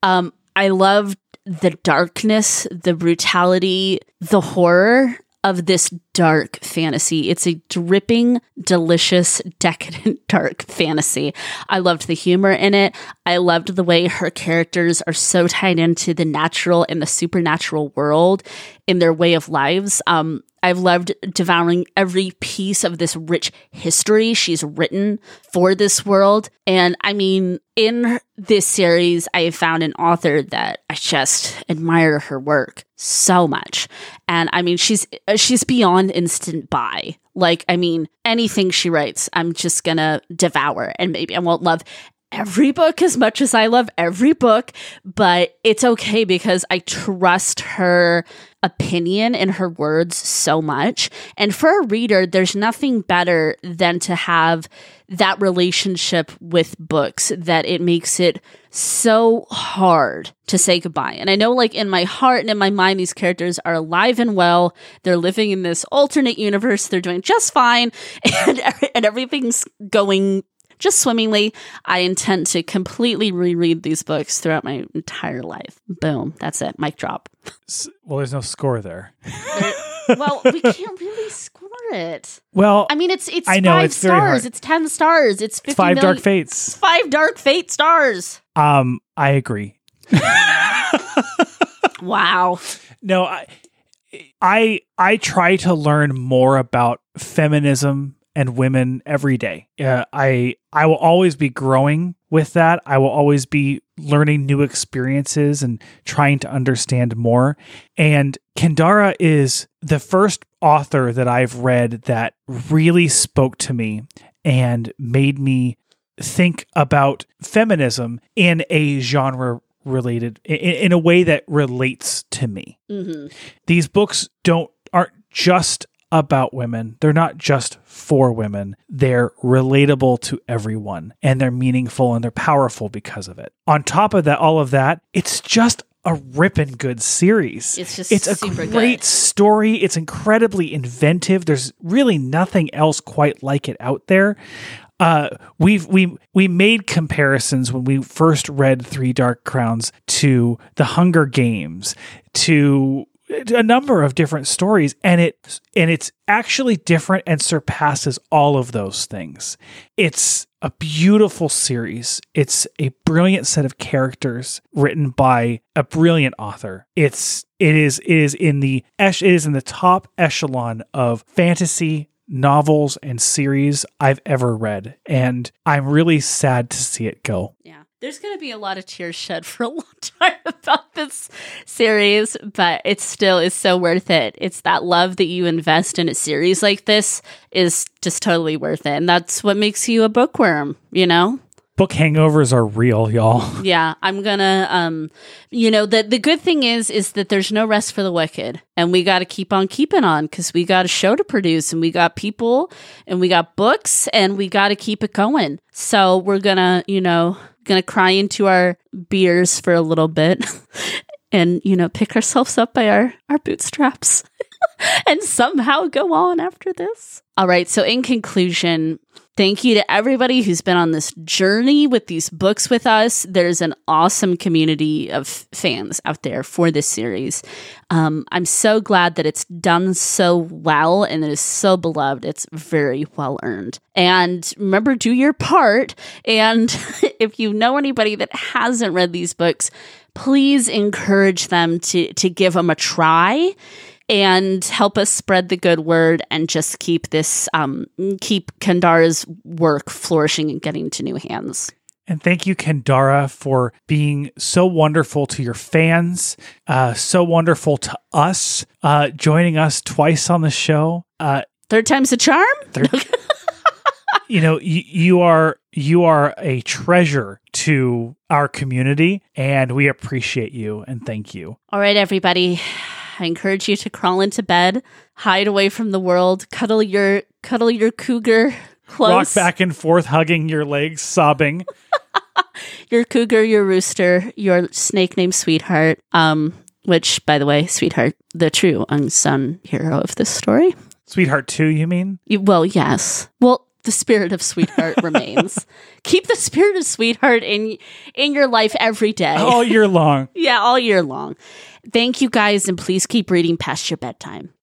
Um, I love the darkness, the brutality, the horror of this dark fantasy. It's a dripping, delicious, decadent, [laughs] dark fantasy. I loved the humor in it. I loved the way her characters are so tied into the natural and the supernatural world in their way of lives. Um, I've loved devouring every piece of this rich history she's written for this world. And I mean, in this series, I have found an author that I just admire her work so much. And I mean, she's uh, she's beyond instant buy. Like, I mean, anything she writes, I'm just gonna devour, and maybe I won't love every book as much as I love every book, but it's okay because I trust her opinion and her words so much. And for a reader, there's nothing better than to have that relationship with books that it makes it so hard to say goodbye. And I know, like, in my heart and in my mind, these characters are alive and well. They're living in this alternate universe. They're doing just fine. [laughs] And, and everything's going just swimmingly. I intend to completely reread these books throughout my entire life. Boom. That's it. Mic drop. Well, there's no score there. well, we [laughs] can't really score it. Well, I mean, it's it's I know, five it's stars. It's ten stars. It's 50 it's five million- dark fates. Five dark fate stars. Um, I agree. [laughs] [laughs] Wow. No, I, I, I try to learn more about feminism and women every day. Uh, I, I will always be growing with that. I will always be learning new experiences and trying to understand more. And Kendare is the first author that I've read that really spoke to me and made me think about feminism in a genre related in, in a way that relates to me hmm these books don't aren't just about women. They're not just for women. They're relatable to everyone and they're meaningful and they're powerful because of it. On top of that, all of that, it's just a ripping good series. It's just it's a super great good. story. It's incredibly inventive. There's really nothing else quite like it out there. Uh, we've we we made comparisons when we first read Three Dark Crowns to the Hunger Games to a number of different stories and it and it's actually different and surpasses all of those things. It's a beautiful series. It's a brilliant set of characters written by a brilliant author. It's it is it is in the it is in the top echelon of fantasy novels and series i've ever read and i'm really sad to see it go. Yeah. There's going to be a lot of tears shed for a long [laughs] time about this series, but it still is so worth it. It's that love that you invest in a series like this is just totally worth it. And that's what makes you a bookworm, you know? book hangovers are real y'all [laughs] Yeah, I'm gonna um you know, the the good thing is is that there's no rest for the wicked. And we gotta keep on keeping on because we got a show to produce and we got people and we got books and we gotta keep it going. So we're gonna, you know, gonna cry into our beers for a little bit [laughs] and, you know, pick ourselves up by our, our bootstraps [laughs] and somehow go on after this. All right, so in conclusion, Thank you to everybody who's been on this journey with these books with us. There's an awesome community of fans out there for this series. Um, I'm so glad that it's done so well and it is so beloved. It's very well earned. And remember, do your part. And [laughs] if you know anybody that hasn't read these books, please encourage them to to give them a try and help us spread the good word and just keep this um, keep Kendare's work flourishing and getting to new hands. And thank you, Kendare, for being so wonderful to your fans, uh, so wonderful to us, uh, joining us twice on the show. Uh, Third time's a charm. [laughs] you know, you, you are you are a treasure to our community, and we appreciate you and thank you. All right, everybody. I encourage you to crawl into bed, hide away from the world, cuddle your cuddle your cougar [laughs] close. Rock back and forth, hugging your legs, sobbing. [laughs] your cougar, your rooster, your snake named Sweetheart. Um, which, by the way, Sweetheart, the true unsung hero of this story. Sweetheart 2, you mean? You- Well, yes. Well, the spirit of Sweetheart [laughs] remains. Keep the spirit of Sweetheart in in your life every day. All year long. Yeah, all year long. Thank you guys, and please keep reading past your bedtime.